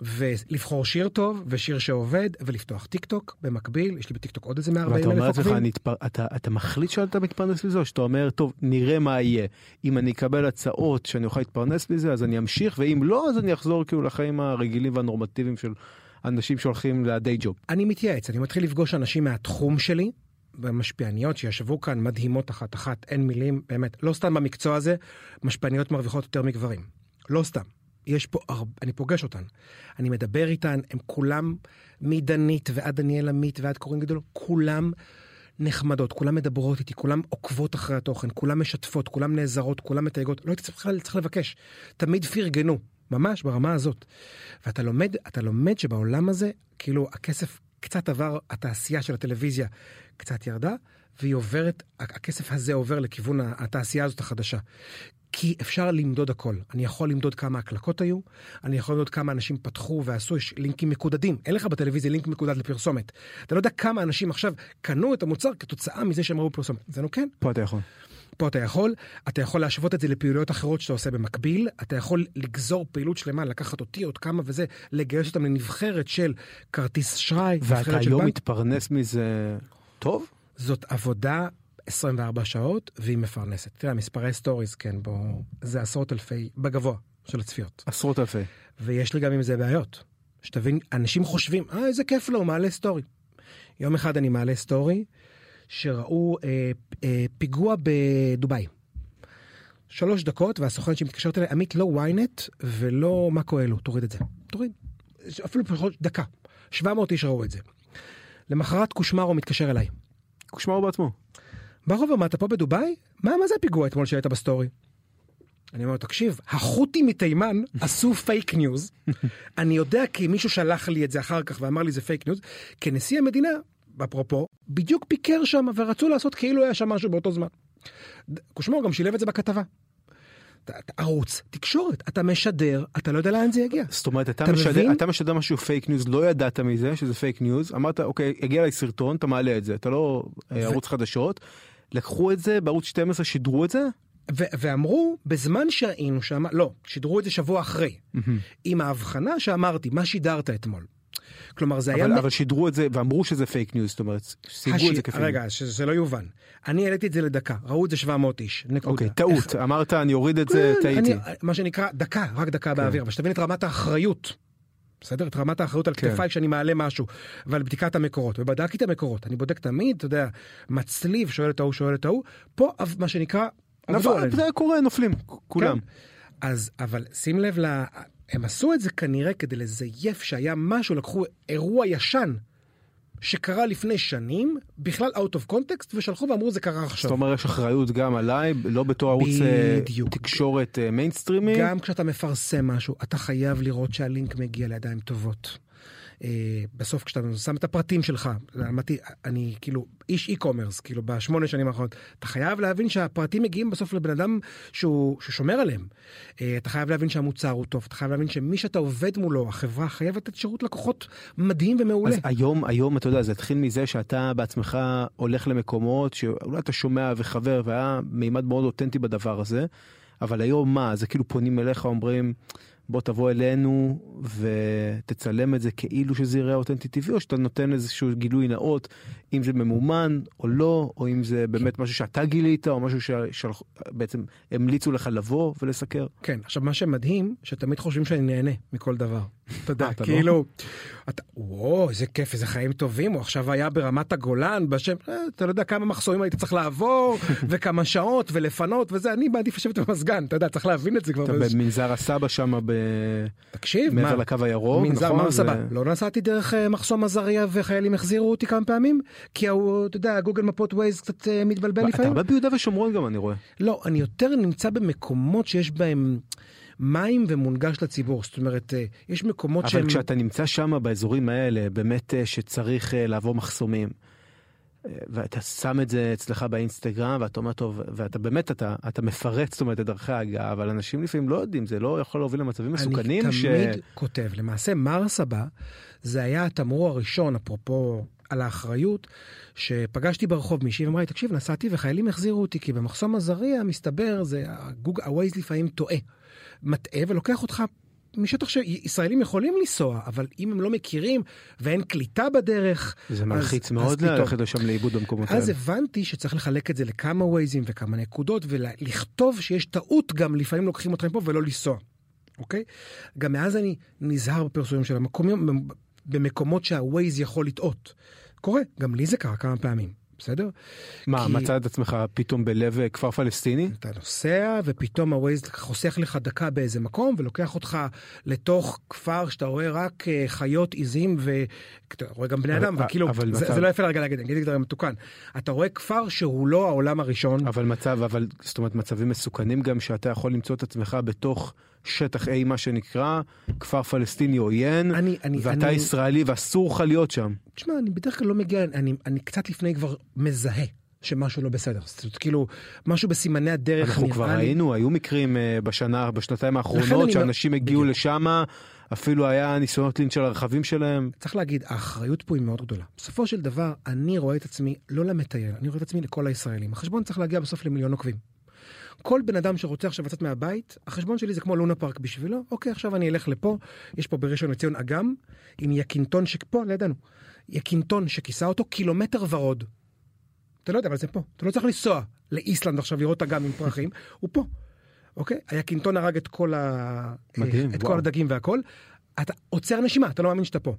Speaker 2: ולבחור שיר טוב ושיר שעובד ולפתוח טיק טוק במקביל יש לי בטיק טוק עוד איזה 140 אלף עוקבים.
Speaker 1: אתה, אתה, אתה מחליט שאתה מתפרנס מזה או שאתה אומר טוב נראה מה יהיה אם אני אקבל הצעות שאני אוכל להתפרנס מזה אז אני אמשיך ואם לא אז אני אחזור כאילו לחיים הרגילים והנורמטיביים של אנשים שהולכים ל day job.
Speaker 2: אני מתייעץ אני מתחיל לפגוש אנשים מהתחום שלי משפיעניות שישבו כאן מדהימות אחת אחת אין מילים באמת לא סתם במקצוע הזה משפיעניות מרוויחות יותר מגברים לא סתם. יש פה הרבה, אני פוגש אותן, אני מדבר איתן, הם כולם, מדנית ועד דניאל עמית ועד קוראים גדול, כולם נחמדות, כולם מדברות איתי, כולם עוקבות אחרי התוכן, כולם משתפות, כולם נעזרות, כולם מתייגות, לא הייתי צריך, צריך לבקש, תמיד פרגנו, ממש ברמה הזאת. ואתה לומד, אתה לומד שבעולם הזה, כאילו הכסף קצת עבר, התעשייה של הטלוויזיה קצת ירדה, והיא עוברת, הכסף הזה עובר לכיוון התעשייה הזאת החדשה. כי אפשר למדוד הכל. אני יכול למדוד כמה הקלקות היו, אני יכול למדוד כמה אנשים פתחו ועשו, יש לינקים מקודדים. אין לך בטלוויזיה לינק מקודד לפרסומת. אתה לא יודע כמה אנשים עכשיו קנו את המוצר כתוצאה מזה שהם ראו פרסומת. זה לא כן?
Speaker 1: פה אתה יכול.
Speaker 2: פה אתה יכול, אתה יכול להשוות את זה לפעילויות אחרות שאתה עושה במקביל, אתה יכול לגזור פעילות שלמה, לקחת אותי עוד כמה וזה, לגייס אותם לנבחרת של כרטיס אשראי,
Speaker 1: ואתה היום מתפרנס מזה טוב?
Speaker 2: זאת עבודה 24 שעות והיא מפרנסת. תראה, מספרי סטוריז, כן, בו, זה עשרות אלפי, בגבוה של הצפיות.
Speaker 1: עשרות אלפי.
Speaker 2: ויש לי גם עם זה בעיות. שתבין, אנשים חושבים, אה, איזה כיף לו, הוא מעלה סטורי. יום אחד אני מעלה סטורי שראו אה, אה, פיגוע בדובאי. שלוש דקות, והסוכנת שמתקשרת אליי, עמית, לא ynet ולא מה קורה תוריד את זה. תוריד. אפילו פחות דקה. 700 איש ראו את זה. למחרת קושמרו מתקשר אליי.
Speaker 1: קושמרו בעצמו.
Speaker 2: בר רובר, מה אתה פה בדובאי? מה, מה זה הפיגוע אתמול שהיית בסטורי? אני אומר, תקשיב, החות'ים מתימן עשו פייק ניוז. *laughs* אני יודע כי מישהו שלח לי את זה אחר כך ואמר לי זה פייק ניוז, כנשיא המדינה, אפרופו, בדיוק ביקר שם ורצו לעשות כאילו היה שם משהו באותו זמן. קושמרו גם שילב את זה בכתבה. ערוץ תקשורת אתה משדר אתה לא יודע לאן זה יגיע.
Speaker 1: זאת אומרת אתה, אתה משדר אתה משדר משהו פייק ניוז לא ידעת מזה שזה פייק ניוז אמרת אוקיי הגיע לי סרטון אתה מעלה את זה אתה לא ו... ערוץ חדשות לקחו את זה בערוץ 12 שידרו את זה.
Speaker 2: ואמרו בזמן שהיינו שם לא שידרו את זה שבוע אחרי mm-hmm. עם ההבחנה שאמרתי מה שידרת אתמול. כלומר זה
Speaker 1: אבל,
Speaker 2: היה...
Speaker 1: אבל שידרו את זה ואמרו שזה פייק ניוז, זאת אומרת, הש... את זה כפייק
Speaker 2: רגע, שזה לא יובן. אני העליתי את זה לדקה, ראו את זה 700 איש, נקודה.
Speaker 1: אוקיי, טעות, איך... אמרת אני אוריד את זה, כן, טעיתי.
Speaker 2: מה שנקרא דקה, רק דקה כן. באוויר, אבל שתבין את רמת האחריות. בסדר? את רמת האחריות על כן. כתפיי כשאני מעלה משהו, ועל בדיקת המקורות, ובדקתי את המקורות, אני בודק תמיד, אתה יודע, מצליב, שואל את ההוא, שואל את ההוא, פה מה שנקרא,
Speaker 1: נפל, זה קורה, נופלים, כולם. כן.
Speaker 2: אז, אבל שים לב ל... הם עשו את זה כנראה כדי לזייף שהיה משהו, לקחו אירוע ישן שקרה לפני שנים, בכלל out of context, ושלחו ואמרו זה קרה עכשיו.
Speaker 1: זאת אומרת יש אחריות גם עליי, לא בתור ערוץ אה, בדיוק. תקשורת מיינסטרימי.
Speaker 2: אה, גם כשאתה מפרסם משהו, אתה חייב לראות שהלינק מגיע לידיים טובות. אה, בסוף כשאתה שם את הפרטים שלך, אמרתי, אני כאילו איש אי-קומרס, כאילו בשמונה שנים האחרונות, אתה חייב להבין שהפרטים מגיעים בסוף לבן אדם שהוא, ששומר עליהם. אה, אתה חייב להבין שהמוצר הוא טוב, אתה חייב להבין שמי שאתה עובד מולו, החברה חייבת לתת שירות לקוחות מדהים ומעולה.
Speaker 1: אז היום, היום אתה יודע, זה התחיל מזה שאתה בעצמך הולך למקומות שאולי אתה שומע וחבר והיה מימד מאוד אותנטי בדבר הזה, אבל היום מה, זה כאילו פונים אליך אומרים, בוא תבוא אלינו ותצלם את זה כאילו שזה יראה אותנטי טבעי, או שאתה נותן איזשהו גילוי נאות, אם זה ממומן או לא, או אם זה באמת משהו שאתה גילית, או משהו שבעצם המליצו לך לבוא ולסקר.
Speaker 2: כן, עכשיו מה שמדהים, שתמיד חושבים שאני נהנה מכל דבר. אתה יודע,
Speaker 1: אתה לא?
Speaker 2: כאילו, אתה, וואו, איזה כיף, איזה חיים טובים, הוא עכשיו היה ברמת הגולן, בשם, אה, אתה לא יודע כמה מחסומים היית צריך לעבור, *laughs* וכמה שעות, ולפנות, וזה, אני מעדיף לשבת במזגן, אתה יודע, צריך להבין את זה כבר.
Speaker 1: אתה במנזר הסבא שם ב...
Speaker 2: תקשיב,
Speaker 1: מעבר לקו הירוק,
Speaker 2: מנזר
Speaker 1: נכון? זה-
Speaker 2: לא נסעתי דרך אה, מחסום עזריה וחיילים החזירו אותי כמה פעמים, כי הוא, אתה יודע, גוגל מפות ווייז קצת אה, מתבלבל
Speaker 1: אתה
Speaker 2: לפעמים.
Speaker 1: הרבה ביהודה ושומרון גם אני רואה.
Speaker 2: לא, אני יותר נמצא במקומות שיש בהם מים ומונגש לציבור, זאת אומרת, אה, יש מקומות שהם...
Speaker 1: אבל כשאתה נמצא שם באזורים האלה, באמת אה, שצריך אה, לעבור מחסומים, ואתה שם את זה אצלך באינסטגרם, ואתה אומר, טוב, ואתה באמת, אתה, אתה מפרט, זאת אומרת, את דרכי ההגעה, אבל אנשים לפעמים לא יודעים, זה לא יכול להוביל למצבים מסוכנים.
Speaker 2: אני
Speaker 1: ש...
Speaker 2: תמיד כותב, למעשה מרסבה זה היה התמרור הראשון, אפרופו על האחריות, שפגשתי ברחוב מישהי ואמרה לי, תקשיב, נסעתי וחיילים החזירו אותי, כי במחסום עזריה, מסתבר, זה, הגוג, הווייז לפעמים טועה, מטעה ולוקח אותך משטח שישראלים יכולים לנסוע, אבל אם הם לא מכירים ואין קליטה בדרך,
Speaker 1: זה מלחיץ
Speaker 2: אז
Speaker 1: מאוד. ללכת לשם לאיבוד במקומות האלה.
Speaker 2: אז הבנתי שצריך לחלק את זה לכמה ווייזים וכמה נקודות ולכתוב שיש טעות גם לפעמים לוקחים אותך מפה ולא לנסוע, אוקיי? גם מאז אני נזהר בפרסומים של המקומים במקומות שהווייז יכול לטעות. קורה, גם לי זה קרה כמה פעמים, בסדר?
Speaker 1: מה,
Speaker 2: כי-
Speaker 1: מצא את עצמך פתאום בלב אה, כפר פלסטיני?
Speaker 2: אתה נוסע ופתאום הווייז חוסך לך דקה באיזה מקום ולוקח אותך לתוך כפר שאתה רואה רק אה, חיות עיזים ואתה רואה גם בני
Speaker 1: אבל-
Speaker 2: אדם וכאילו
Speaker 1: אבל
Speaker 2: זה,
Speaker 1: מצב-
Speaker 2: זה לא יפה רגע להגיד אני אגיד את זה מתוקן אתה רואה כפר שהוא לא העולם הראשון
Speaker 1: אבל מצב, אבל זאת אומרת מצבים מסוכנים גם שאתה יכול למצוא את עצמך בתוך שטח A מה שנקרא, כפר פלסטיני עוין,
Speaker 2: אני- אני-
Speaker 1: ואתה
Speaker 2: אני-
Speaker 1: ישראלי ואסור לך להיות שם.
Speaker 2: תשמע אני בדרך כלל לא מגיע אני, אני קצת לפני כבר מזהה שמשהו לא בסדר זאת אומרת, כאילו משהו בסימני הדרך
Speaker 1: אנחנו כבר
Speaker 2: לי-
Speaker 1: ראינו, היו מקרים אה, בשנה, בשנתיים האחרונות שאנשים הגיעו
Speaker 2: בדיוק.
Speaker 1: לשם, אפילו היה ניסיונות לינץ' על הרכבים שלהם.
Speaker 2: צריך להגיד, האחריות פה היא מאוד גדולה. בסופו של דבר, אני רואה את עצמי לא למטייל, אני רואה את עצמי לכל הישראלים. החשבון צריך להגיע בסוף למיליון עוקבים. כל בן אדם שרוצה עכשיו לצאת מהבית, החשבון שלי זה כמו לונה פארק בשבילו, אוקיי, עכשיו אני אלך לפה, יש פה בראשון לציון אגם, עם יקינטון שפה, לידינו, יקינטון שכיסה אותו קילומטר ורוד. אתה לא יודע, אבל זה פה. אתה לא צריך לנסוע לאיסלנד עכשיו לראות אגם עם פרחים, *laughs* הוא פה. אוקיי? היקינטון הרג את כל, ה...
Speaker 1: מדהים,
Speaker 2: את
Speaker 1: וואו.
Speaker 2: כל הדגים והכל. אתה עוצר נשימה, אתה לא מאמין שאתה פה.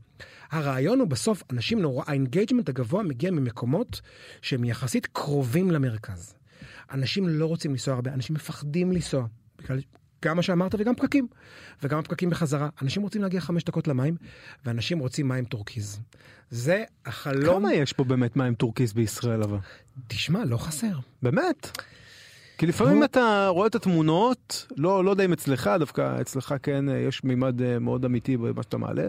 Speaker 2: הרעיון הוא בסוף, אנשים נורא, ה engagement הגבוה מגיע ממקומות שהם יחסית קרובים למרכז. אנשים לא רוצים לנסוע הרבה, אנשים מפחדים לנסוע. בגלל גם מה שאמרת וגם פקקים. וגם הפקקים בחזרה. אנשים רוצים להגיע חמש דקות למים, ואנשים רוצים מים טורקיז. זה החלום.
Speaker 1: כמה יש פה באמת מים טורקיס בישראל אבל?
Speaker 2: תשמע, לא חסר.
Speaker 1: באמת? כי לפעמים
Speaker 2: הוא-
Speaker 1: אתה רואה את התמונות, לא, לא יודע אם אצלך, דווקא אצלך כן אה, יש מימד אה, מאוד אמיתי במה שאתה מעלה.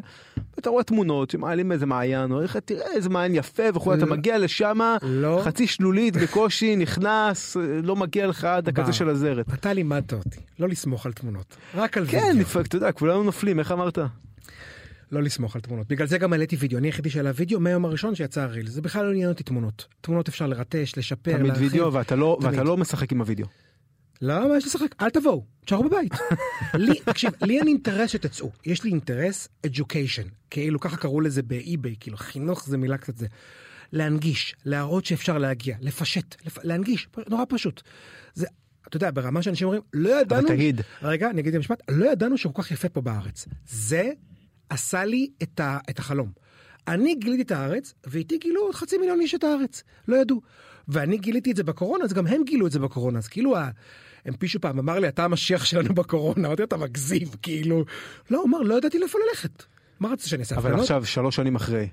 Speaker 1: אתה רואה תמונות שמעלים איזה מעיין, אומרים לך תראה איזה מעיין יפה וכו', אתה. מגיע לשם,
Speaker 2: לא.
Speaker 1: חצי שלולית בקושי, נכנס, אה, לא מגיע לך עד הקצה. של הזרת.
Speaker 2: אתה לימדת אותי, לא לסמוך על תמונות, רק על
Speaker 1: כן,
Speaker 2: וידאו.
Speaker 1: לפעמים, אתה יודע, כולנו נופלים, איך אמרת?
Speaker 2: לא לסמוך על תמונות. בגלל זה גם העליתי וידאו, אני היחידי שעלה וידאו מהיום הראשון שיצא הריל. זה בכלל לא עניין אותי תמונות. תמונות אפשר לרטש, לשפר,
Speaker 1: תמיד
Speaker 2: להרחיב.
Speaker 1: וידאו ואתה לא, ואתה
Speaker 2: תמיד.
Speaker 1: לא משחק עם הוידאו.
Speaker 2: לא, מה יש לשחק? אל תבואו, תשארו בבית. *laughs* לי, תקשיב, לי אין אינטרס שתצאו. יש לי אינטרס education. כאילו ככה קראו לזה באי-ביי, כאילו חינוך זה מילה קצת זה. להנגיש, להראות שאפשר להגיע, לפשט, לפ... להנגיש, נורא פשוט. זה, אתה יודע, ברמה שאנשים אומרים, לא ידענו...
Speaker 1: אבל תגיד,
Speaker 2: רגע, אני אגיד את המשפט, לא ידענו שכל כך יפה פה בארץ. זה עשה לי את, ה, את החלום. אני גיליתי את הארץ, ואיתי גילו עוד חצי מיליון איש את הארץ. לא ידעו. ואני גיליתי את זה בקורונה, אז גם הם גילו את זה בקורונה. אז כאילו, הם פישו פעם, אמר לי, אתה המשיח שלנו בקורונה. אמרתי, אתה מגזים, כאילו. לא, הוא אמר, לא ידעתי לאיפה ללכת. מה רצית שאני אעשה?
Speaker 1: אבל
Speaker 2: הפגנות?
Speaker 1: עכשיו, שלוש שנים אחרי,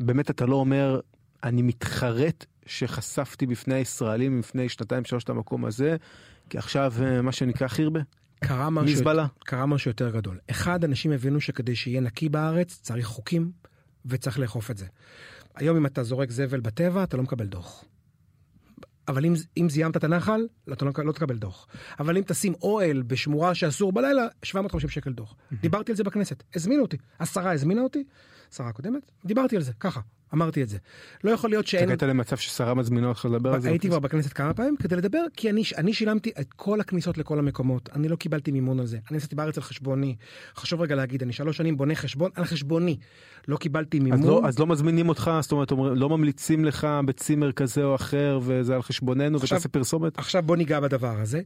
Speaker 1: באמת אתה לא אומר, אני מתחרט שחשפתי בפני הישראלים לפני שנתיים שלוש את המקום הזה, כי עכשיו אה, מה שנקרא חירבה?
Speaker 2: קרה משהו,
Speaker 1: מזבלה.
Speaker 2: קרה משהו יותר גדול. אחד, אנשים הבינו שכדי שיהיה נקי בארץ, צריך חוקים, וצריך לאכוף את זה. היום אם אתה זורק זבל בטבע, אתה לא מקבל דוח. אבל אם, אם זיהמת את הנחל, אתה לא, לא תקבל דוח. אבל אם תשים אוהל בשמורה שאסור בלילה, 750 שקל דוח. דיברתי על זה בכנסת, הזמינו אותי. השרה הזמינה אותי, שרה הקודמת, דיברתי על זה, ככה. אמרתי את זה. לא יכול להיות שאין...
Speaker 1: הגעת למצב ששרה מזמינה אותך לדבר על זה?
Speaker 2: הייתי כבר בכנסת כמה פעמים כדי לדבר כי אני אני שילמתי את כל הכניסות לכל המקומות אני לא קיבלתי מימון על זה אני נסעתי בארץ על חשבוני חשוב רגע להגיד אני שלוש שנים בונה חשבון על חשבוני לא קיבלתי מימון.
Speaker 1: אז לא, אז לא מזמינים אותך זאת אומרת לא ממליצים לך בצימר כזה או אחר וזה על חשבוננו
Speaker 2: עכשיו-
Speaker 1: ותעשה פרסומת?
Speaker 2: עכשיו בוא ניגע בדבר הזה.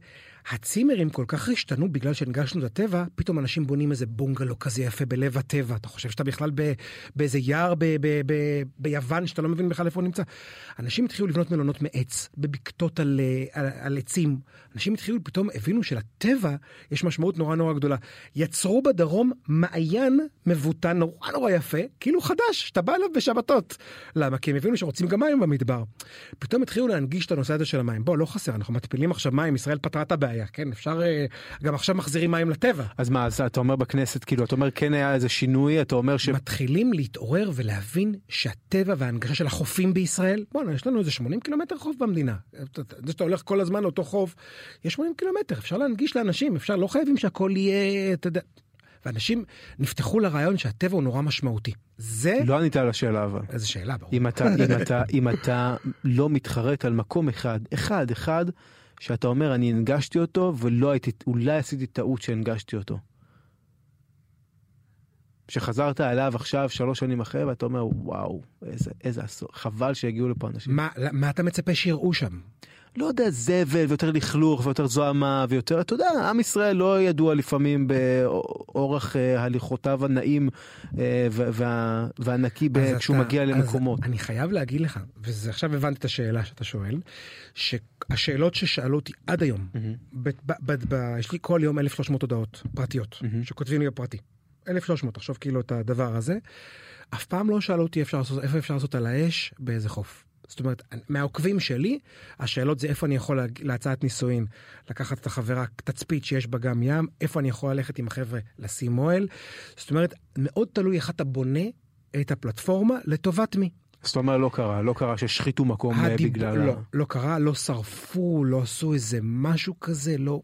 Speaker 2: הצימרים כל כך השתנו בגלל שהנגשנו את הטבע, פתאום אנשים בונים איזה בונגלו כזה יפה בלב הטבע. אתה חושב שאתה בכלל ב, באיזה יער ב, ב, ב, ביוון שאתה לא מבין בכלל איפה הוא נמצא. אנשים התחילו לבנות מלונות מעץ, בבקתות על, אה, על, על עצים. אנשים התחילו, פתאום הבינו שלטבע יש משמעות נורא נורא גדולה. יצרו בדרום מעיין מבוטן נורא נורא יפה, כאילו חדש, שאתה בא אליו בשבתות. למה? כי הם הבינו שרוצים גם מים במדבר. פתאום התחילו להנגיש את הנושא הזה של המים. בוא, לא חסר, אנחנו מתפילים עכשיו מים, ישראל פתרה את הבעיה, כן? אפשר, אה, גם עכשיו מחזירים מים לטבע.
Speaker 1: אז מה אז אתה אומר בכנסת כאילו אתה אומר כן היה איזה שינוי אתה אומר ש...
Speaker 2: מתחילים להתעורר ולהבין שהטבע וההנגשה של החופים בישראל, בוא'נה, יש לנו איזה 80 קילומטר חוף במדינה. זה שאתה הולך כל הזמן לאותו חוף, יש 80 קילומטר, אפשר להנגיש לאנשים, אפשר, לא חייבים שהכל יהיה, אתה יודע. ואנשים נפתחו לרעיון שהטבע הוא נורא משמעותי. זה,
Speaker 1: לא ענית על השאלה אבל.
Speaker 2: איזה שאלה, ברור.
Speaker 1: אם אתה, אם אתה, אם אתה לא מתחרט על מקום אחד, אחד, אחד, שאתה אומר אני הנגשתי אותו ולא הייתי, אולי עשיתי טעות שהנגשתי אותו. שחזרת אליו עכשיו שלוש שנים אחרי ואתה אומר וואו איזה איזה אסון חבל שהגיעו לפה אנשים.
Speaker 2: מה, מה אתה מצפה שיראו שם?
Speaker 1: לא יודע זבל ויותר לכלוך ויותר זוהמה ויותר אתה יודע עם ישראל לא ידוע לפעמים באורח אה, הליכותיו הנעים אה, וה- וה- והנקי ב- כשהוא
Speaker 2: אתה-
Speaker 1: מגיע למקומות.
Speaker 2: אני חייב להגיד לך, וזה עכשיו הבנתי את השאלה שאתה שואל, שהשאלות ששאלו אותי עד היום, ב- ב- ב- ב- יש לי כל יום 1,300 הודעות פרטיות,
Speaker 1: מהמם.
Speaker 2: שכותבים לי בפרטי. 1,300, תחשוב כאילו את הדבר הזה. אף פעם לא שאלו אותי אפשר לעשות, איפה אפשר לעשות על האש, באיזה חוף. זאת אומרת, מהעוקבים שלי, השאלות זה איפה אני יכול להג- להצעת נישואין, לקחת את החברה, תצפית שיש בה גם ים, איפה אני יכול ללכת עם החבר'ה לשים אוהל. זאת אומרת, מאוד תלוי איך אתה בונה את הפלטפורמה לטובת מי.
Speaker 1: זאת אומרת לא קרה לא קרה שהשחיתו מקום אה,
Speaker 2: הדיב-
Speaker 1: בגלל
Speaker 2: לא. לא קרה, לא שרפו, לא עשו איזה משהו כזה, לא,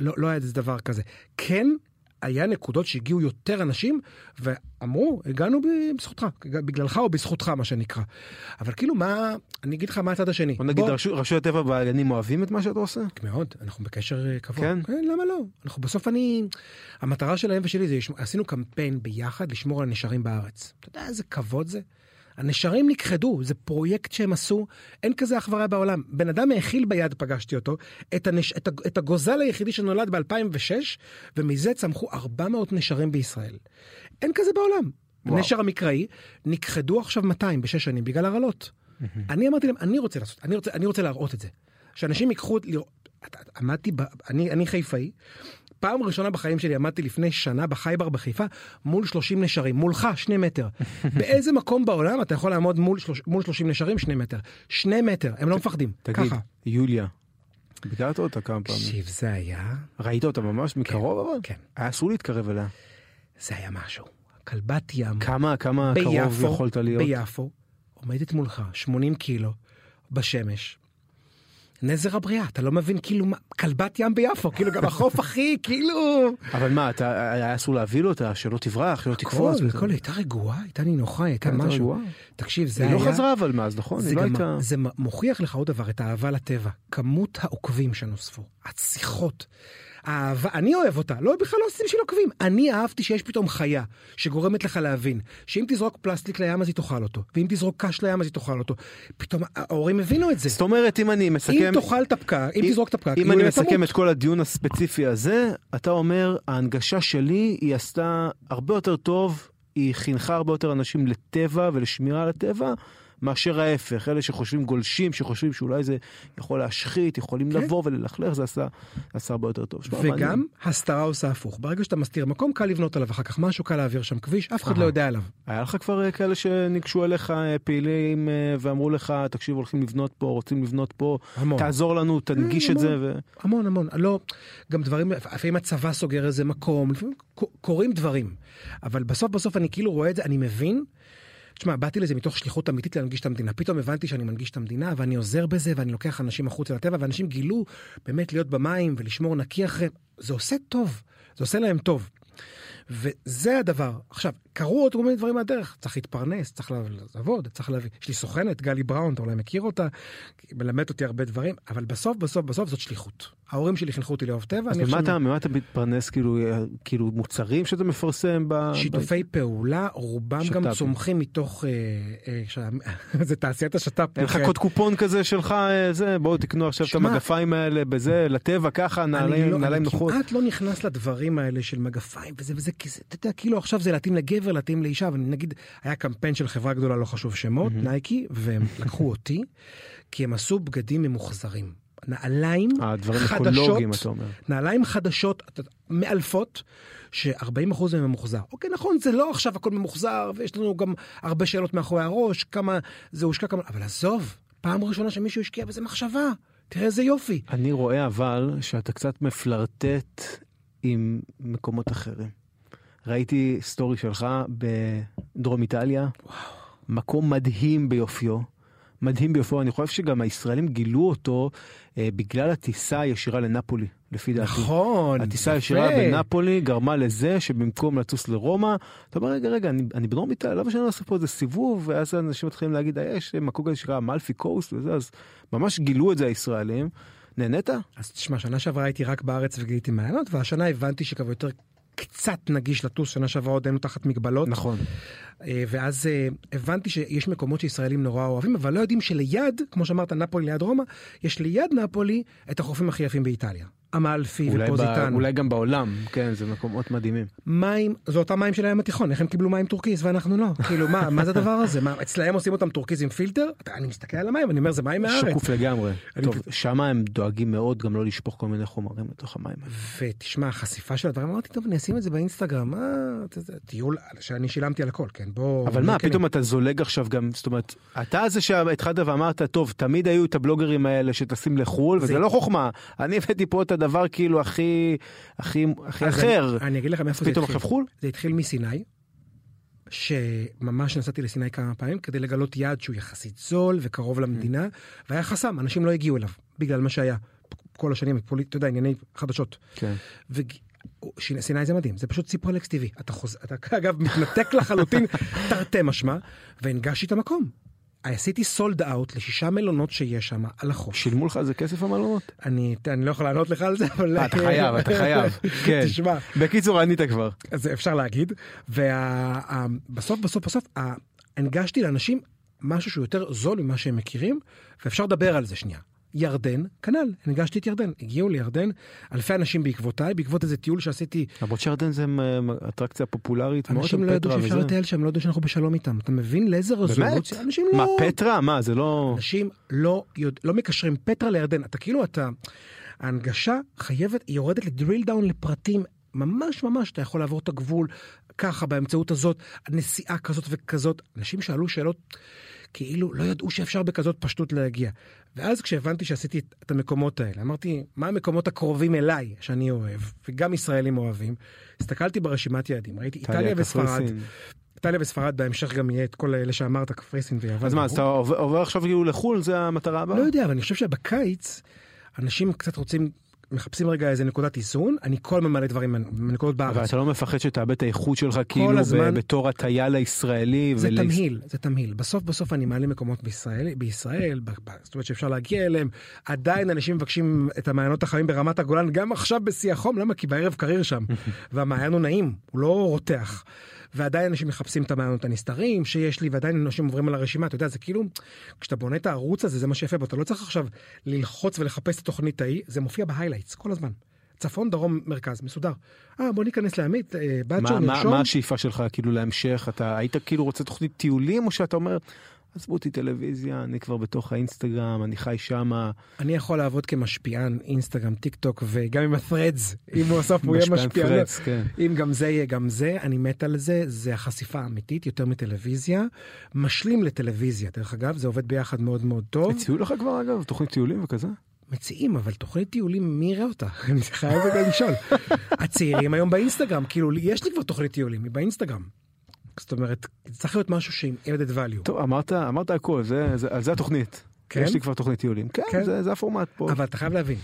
Speaker 2: לא, לא היה איזה דבר כזה. כן, היה נקודות שהגיעו יותר אנשים ואמרו, הגענו בזכותך, בגללך או בזכותך, מה שנקרא. אבל כאילו, מה, אני אגיד לך מה הצד השני.
Speaker 1: בוא נגיד
Speaker 2: בוא-
Speaker 1: רשות- רשויות הטבע והגנים אוהבים את מה שאתה עושה?
Speaker 2: מאוד, אנחנו בקשר אה, קבוע.
Speaker 1: כן?
Speaker 2: כן, למה לא? אנחנו בסוף אני... המטרה שלהם ושלי זה, לשמור- עשינו קמפיין ביחד לשמור על הנשרים בארץ. אתה יודע איזה כבוד זה? הנשרים נכחדו, זה פרויקט שהם עשו, אין כזה אח ורע בעולם. בן אדם האכיל ביד, פגשתי אותו, את, הנש... את, את הגוזל היחידי שנולד ב-2006, ומזה צמחו 400 נשרים בישראל. אין כזה בעולם.
Speaker 1: וואו.
Speaker 2: הנשר המקראי, נכחדו עכשיו 200 בשש שנים בגלל הרעלות. אני אמרתי להם, אני רוצה לעשות, אני רוצה, אני רוצה להראות את זה. שאנשים ייקחו, לראות- עמדתי, ב, אני, אני חיפאי, פעם ראשונה בחיים שלי עמדתי לפני שנה בחייבר בחיפה מול 30 נשרים, מולך שני מטר. *laughs* באיזה מקום בעולם אתה יכול לעמוד מול, שלוש, מול 30 נשרים שני מטר? שני מטר, הם לא מפחדים,
Speaker 1: תגיד,
Speaker 2: ככה.
Speaker 1: יוליה, ביקרת אותה כמה פעמים.
Speaker 2: תקשיב, זה היה,
Speaker 1: ראית אותה ממש מקרוב אבל?
Speaker 2: כן,
Speaker 1: היה אסור להתקרב אליה.
Speaker 2: זה היה משהו. כלבת ים,
Speaker 1: כמה כמה קרוב
Speaker 2: ביפו,
Speaker 1: יכולת להיות?
Speaker 2: ביפו, עומדת מולך, 80 קילו, בשמש. נזר הבריאה, אתה לא מבין כאילו כלבת ים ביפו, כאילו גם החוף הכי, כאילו...
Speaker 1: אבל מה, אתה, היה אסור להביא לו אותה, שלא תברח, שלא
Speaker 2: הכל,
Speaker 1: תקפוץ?
Speaker 2: הכל, היא הייתה רגועה, הייתה נינוחה, היא הייתה משהו. תקשיב, זה
Speaker 1: היא
Speaker 2: היה...
Speaker 1: לא חזרה אבל מאז, נכון?
Speaker 2: זה
Speaker 1: היא לא הייתה...
Speaker 2: זה מוכיח לך עוד דבר, את האהבה לטבע. כמות העוקבים שנוספו, השיחות. האהבה, אני אוהב אותה, לא בכלל לא עושים בשביל עוקבים. אני אהבתי שיש פתאום חיה שגורמת לך להבין שאם תזרוק פלסטיק לים אז היא תאכל אותו, ואם תזרוק קש לים אז היא תאכל אותו. פתאום ההורים הבינו את זה.
Speaker 1: זאת אומרת, אם אני
Speaker 2: אם
Speaker 1: מסכם...
Speaker 2: תאכל את הפקק, אם תזרוק את הפקק,
Speaker 1: אם אני מסכם. את כל הדיון הספציפי הזה, אתה אומר, ההנגשה שלי, היא עשתה הרבה יותר טוב, היא חינכה הרבה יותר אנשים לטבע ולשמירה על הטבע, מאשר ההפך. אלה שחושבים גולשים, שחושבים שאולי זה יכול להשחית, יכולים
Speaker 2: כן.
Speaker 1: לבוא וללכלך, זה עשה, עשה הרבה יותר טוב.
Speaker 2: וגם הסתרה עושה הפוך. ברגע שאתה מסתיר מקום, קל לבנות עליו אחר כך משהו, קל להעביר שם כביש, אף אחד. לא יודע עליו.
Speaker 1: היה לך כבר אה, כאלה שניגשו אליך אה, פעילים אה, ואמרו לך, תקשיב, הולכים לבנות פה, רוצים לבנות פה,
Speaker 2: המון.
Speaker 1: תעזור לנו, תנגיש
Speaker 2: אה,
Speaker 1: את זה.
Speaker 2: המון.
Speaker 1: ו...
Speaker 2: המון המון, לא, גם דברים, לפעמים הצבא סוגר איזה מקום, קורים דברים. אבל בסוף בסוף אני כאילו רואה את זה, אני מבין. תשמע, באתי לזה מתוך שליחות אמיתית להנגיש את המדינה. פתאום הבנתי שאני מנגיש את המדינה ואני עוזר בזה ואני לוקח אנשים החוצה לטבע ואנשים גילו באמת להיות במים ולשמור נקי אחריהם. זה עושה טוב, זה עושה להם טוב. וזה הדבר. עכשיו, קרו עוד כל מיני דברים מהדרך. צריך להתפרנס, צריך לעבוד, צריך להביא. יש לי סוכנת, גלי בראון, אתה אולי מכיר אותה, היא מלמדת אותי הרבה דברים, אבל בסוף, בסוף, בסוף זאת שליחות. ההורים שלי חינכו אותי לאהוב טבע.
Speaker 1: אז
Speaker 2: אני
Speaker 1: ממה אתה, ממה אתה מתפרנס, כאילו, אה, כאילו מוצרים שאתה מפרסם ב...
Speaker 2: שיתופי פעולה, רובם גם
Speaker 1: שת"פים.
Speaker 2: צומחים מתוך, אה, אה, שה- *laughs* זה תעשיית השת"פ.
Speaker 1: אין לך קוד קופון כזה שלך, אה, זה, בואו תקנו עכשיו את
Speaker 2: שמע,
Speaker 1: המגפיים האלה בזה, לטבע ככה,
Speaker 2: אני
Speaker 1: נעליים
Speaker 2: לא-
Speaker 1: נעליים
Speaker 2: אני
Speaker 1: נוחות.
Speaker 2: כמעט לא נכנס לדברים האלה של מגפיים וזה וזה, כי זה, אתה יודע, כאילו עכשיו זה להתאים לגבר, להתאים לאישה, ונגיד, היה קמפיין של חברה גדולה, לא חשוב שמות, נייקי, והם *laughs* לקחו אותי, כי הם עשו בגדים ממוחזרים. נעליים חדשות. נעליים חדשות, מאלפות, ש-40% מהם ממוחזר. אוקיי, נכון, זה לא עכשיו הכל ממוחזר, ויש לנו גם הרבה שאלות מאחורי הראש, כמה זה הושקע, כמה... אבל עזוב, פעם ראשונה שמישהו השקיע בזה מחשבה, תראה איזה יופי.
Speaker 1: אני רואה אבל שאתה קצת מפלרטט עם מקומות אחרים. ראיתי סטורי שלך בדרום איטליה, מקום מדהים ביופיו. מדהים ביופיו, אני חושב שגם הישראלים גילו אותו אה, בגלל הטיסה הישירה לנפולי, לפי דעתי.
Speaker 2: נכון,
Speaker 1: הטיסה. הישירה בנפולי גרמה לזה שבמקום לטוס לרומא, אתה אומר רגע רגע אני, אני בדרום איטליה, למה שאני לא אעשה פה איזה סיבוב, ואז אנשים מתחילים להגיד "אה, יש מקום כזה שנקרא אמלפי קוסט וזה, אז ממש גילו את זה הישראלים. נהנית?
Speaker 2: אז תשמע, שנה שעברה הייתי רק בארץ וגיליתי מעיינות, והשנה הבנתי שכבר יותר קצת נגיש לטוס, שנה שעברה עוד היינו תחת מגבלות.
Speaker 1: נכון.
Speaker 2: אה, ואז אה, הבנתי שיש מקומות שישראלים נורא אוהבים, אבל לא יודעים שליד, כמו שאמרת, נפולי ליד רומא, יש ליד נפולי את החופים הכי יפים באיטליה. אמלפי ופוזיטנו.
Speaker 1: אולי גם בעולם, כן, זה מקומות מדהימים.
Speaker 2: מים, זה אותם מים של הים התיכון, איך הם קיבלו מים טורקיז ואנחנו לא? *laughs* כאילו, מה, מה זה הדבר הזה? מה, אצלהם עושים אותם טורקיז עם פילטר? אתה- אני מסתכל על המים, אני אומר, זה מים מהארץ.
Speaker 1: שקוף לגמרי. טוב, שם הם דואגים מאוד גם לא לשפוך כל מיני חומרים לתוך המים.
Speaker 2: ותשמע, החשיפה של הדברים, אמרתי, טוב, אני אשים את זה באינסטגרם, מה, זה טיול שאני שילמתי על הכל, כן, בוא...
Speaker 1: אבל מה,
Speaker 2: כנים.
Speaker 1: פתאום אתה זולג עכשיו גם, זאת אומרת, אתה זה שהתחלת ואמרת, טוב, תמיד היו את הבלוגרים האלה שטסים לחו"ל, וזה
Speaker 2: זה-
Speaker 1: לא חוכמה. אני הבאתי פה את הדבר כאילו הכי, הכי, הכי אחר.
Speaker 2: אני, אני אגיד לך מאיפה זה
Speaker 1: פתאום
Speaker 2: התחיל.
Speaker 1: עכשיו חו"ל?
Speaker 2: זה התחיל מסיני, שממש נסעתי לסיני כמה פעמים כדי לגלות יעד שהוא יחסית זול וקרוב למדינה, והיה חסם, אנשים לא הגיעו אליו, בגלל מה שהיה כל השנים, פוליט, אתה יודע, ענייני חדשות.
Speaker 1: כן.
Speaker 2: וסיני זה מדהים, זה פשוט ציפרלקס טבעי. אתה חוז... אתה אגב מתנתק לחלוטין, *laughs* תרתי משמע, והנגשתי את המקום. עשיתי סולד אאוט לשישה מלונות שיש שם על החוף.
Speaker 1: שילמו לך על זה כסף המלונות?
Speaker 2: אני, אני לא יכול לענות לך על זה, אבל...
Speaker 1: אה, אתה חייב, אתה חייב. *laughs* כן.
Speaker 2: תשמע,
Speaker 1: בקיצור, ענית כבר.
Speaker 2: אז אפשר להגיד, ובסוף בסוף בסוף הנגשתי לאנשים משהו שהוא יותר זול ממה שהם מכירים, ואפשר לדבר על זה שנייה. ירדן, כנ"ל, הנגשתי את ירדן, הגיעו לירדן אלפי אנשים בעקבותיי, בעקבות איזה טיול שעשיתי,
Speaker 1: למרות שירדן זה אה, אטרקציה פופולרית מאוד,
Speaker 2: אנשים לא ידעו שאפשר. לטייל שם, לא ידעו שאנחנו בשלום איתם, אתה מבין לאיזה? רזולוציה? אנשים לא...
Speaker 1: מה, פטרה? מה, זה לא...
Speaker 2: אנשים לא, יודע, לא מקשרים פטרה לירדן, אתה כאילו אתה, ההנגשה חייבת, היא יורדת ל drill down לפרטים, ממש ממש אתה יכול לעבור את הגבול ככה באמצעות הזאת, נסיעה כזאת וכזאת, אנשים שאלו שאלות כאילו לא ידעו שאפשר בכזאת פשטות להגיע. ואז כשהבנתי שעשיתי את- המקומות האלה, אמרתי, מה המקומות הקרובים אליי שאני אוהב, וגם ישראלים אוהבים, הסתכלתי ברשימת יעדים, ראיתי איטליה וספרד. איטליה וספרד בהמשך גם יהיה את כל אלה שאמרת, קפריסין ויוון.
Speaker 1: אז מה, אז. אתה עובר עכשיו כאילו לחו"ל, זה המטרה הבאה?
Speaker 2: לא יודע, אבל אני חושב שבקיץ אנשים קצת רוצים, מחפשים רגע איזה נקודת איזון, אני כל הזמן מעלה דברים מנקודות
Speaker 1: אבל
Speaker 2: בארץ.
Speaker 1: אתה לא מפחד שתאבד את האיכות שלך כאילו
Speaker 2: הזמן-
Speaker 1: בתור הטייל הישראלי?
Speaker 2: זה
Speaker 1: ול-
Speaker 2: תמהיל, זה תמהיל. בסוף בסוף אני מעלה מקומות בישראל, בישראל, ב- ב- זאת אומרת שאפשר להגיע אליהם. עדיין אנשים מבקשים את המעיינות החמים ברמת הגולן, גם עכשיו בשיא החום, למה? כי בערב קריר שם. *laughs* והמעיין הוא נעים, הוא לא רותח. ועדיין אנשים מחפשים את המעיינות הנסתרים שיש לי, ועדיין אנשים עוברים על הרשימה, אתה יודע, זה כאילו, כשאתה בונה את הערוץ הזה, זה מה שיפה בו, אתה לא צריך עכשיו ללחוץ ולחפש את התוכנית ההיא, זה מופיע ב highlights כל הזמן. צפון, דרום, מרכז, מסודר. אה, בוא ניכנס לעמית, אה, בצ'ו, נרשום.
Speaker 1: מה השאיפה שלך כאילו להמשך? אתה היית כאילו רוצה תוכנית טיולים או שאתה אומר, עזבו אותי טלוויזיה, אני כבר בתוך האינסטגרם, אני חי שמה.
Speaker 2: אני יכול לעבוד כמשפיען אינסטגרם, טיק טוק וגם עם ה-threads, אם הוא בסוף הוא יהיה
Speaker 1: משפיען
Speaker 2: משפיען.
Speaker 1: פרץ, כן.
Speaker 2: אם גם זה יהיה גם זה, אני מת על זה, זה החשיפה האמיתית יותר מטלוויזיה. משלים לטלוויזיה, דרך אגב, זה עובד ביחד מאוד מאוד טוב.
Speaker 1: הציעו לך כבר אגב תוכנית טיולים וכזה?
Speaker 2: מציעים, אבל תוכנית טיולים, מי יראה אותה? *laughs* אני חייב לשאול. הצעירים היום באינסטגרם, כאילו, יש לי כבר תוכנית טיולים, היא באינסטגרם. זאת אומרת, צריך להיות משהו שעם added value.
Speaker 1: טוב, אמרת, אמרת הכל, זה, זה, על זה התוכנית.
Speaker 2: כן?
Speaker 1: יש לי כבר תוכנית טיולים. כן,
Speaker 2: כן.
Speaker 1: זה, זה הפורמט פה.
Speaker 2: אבל אתה חייב להבין,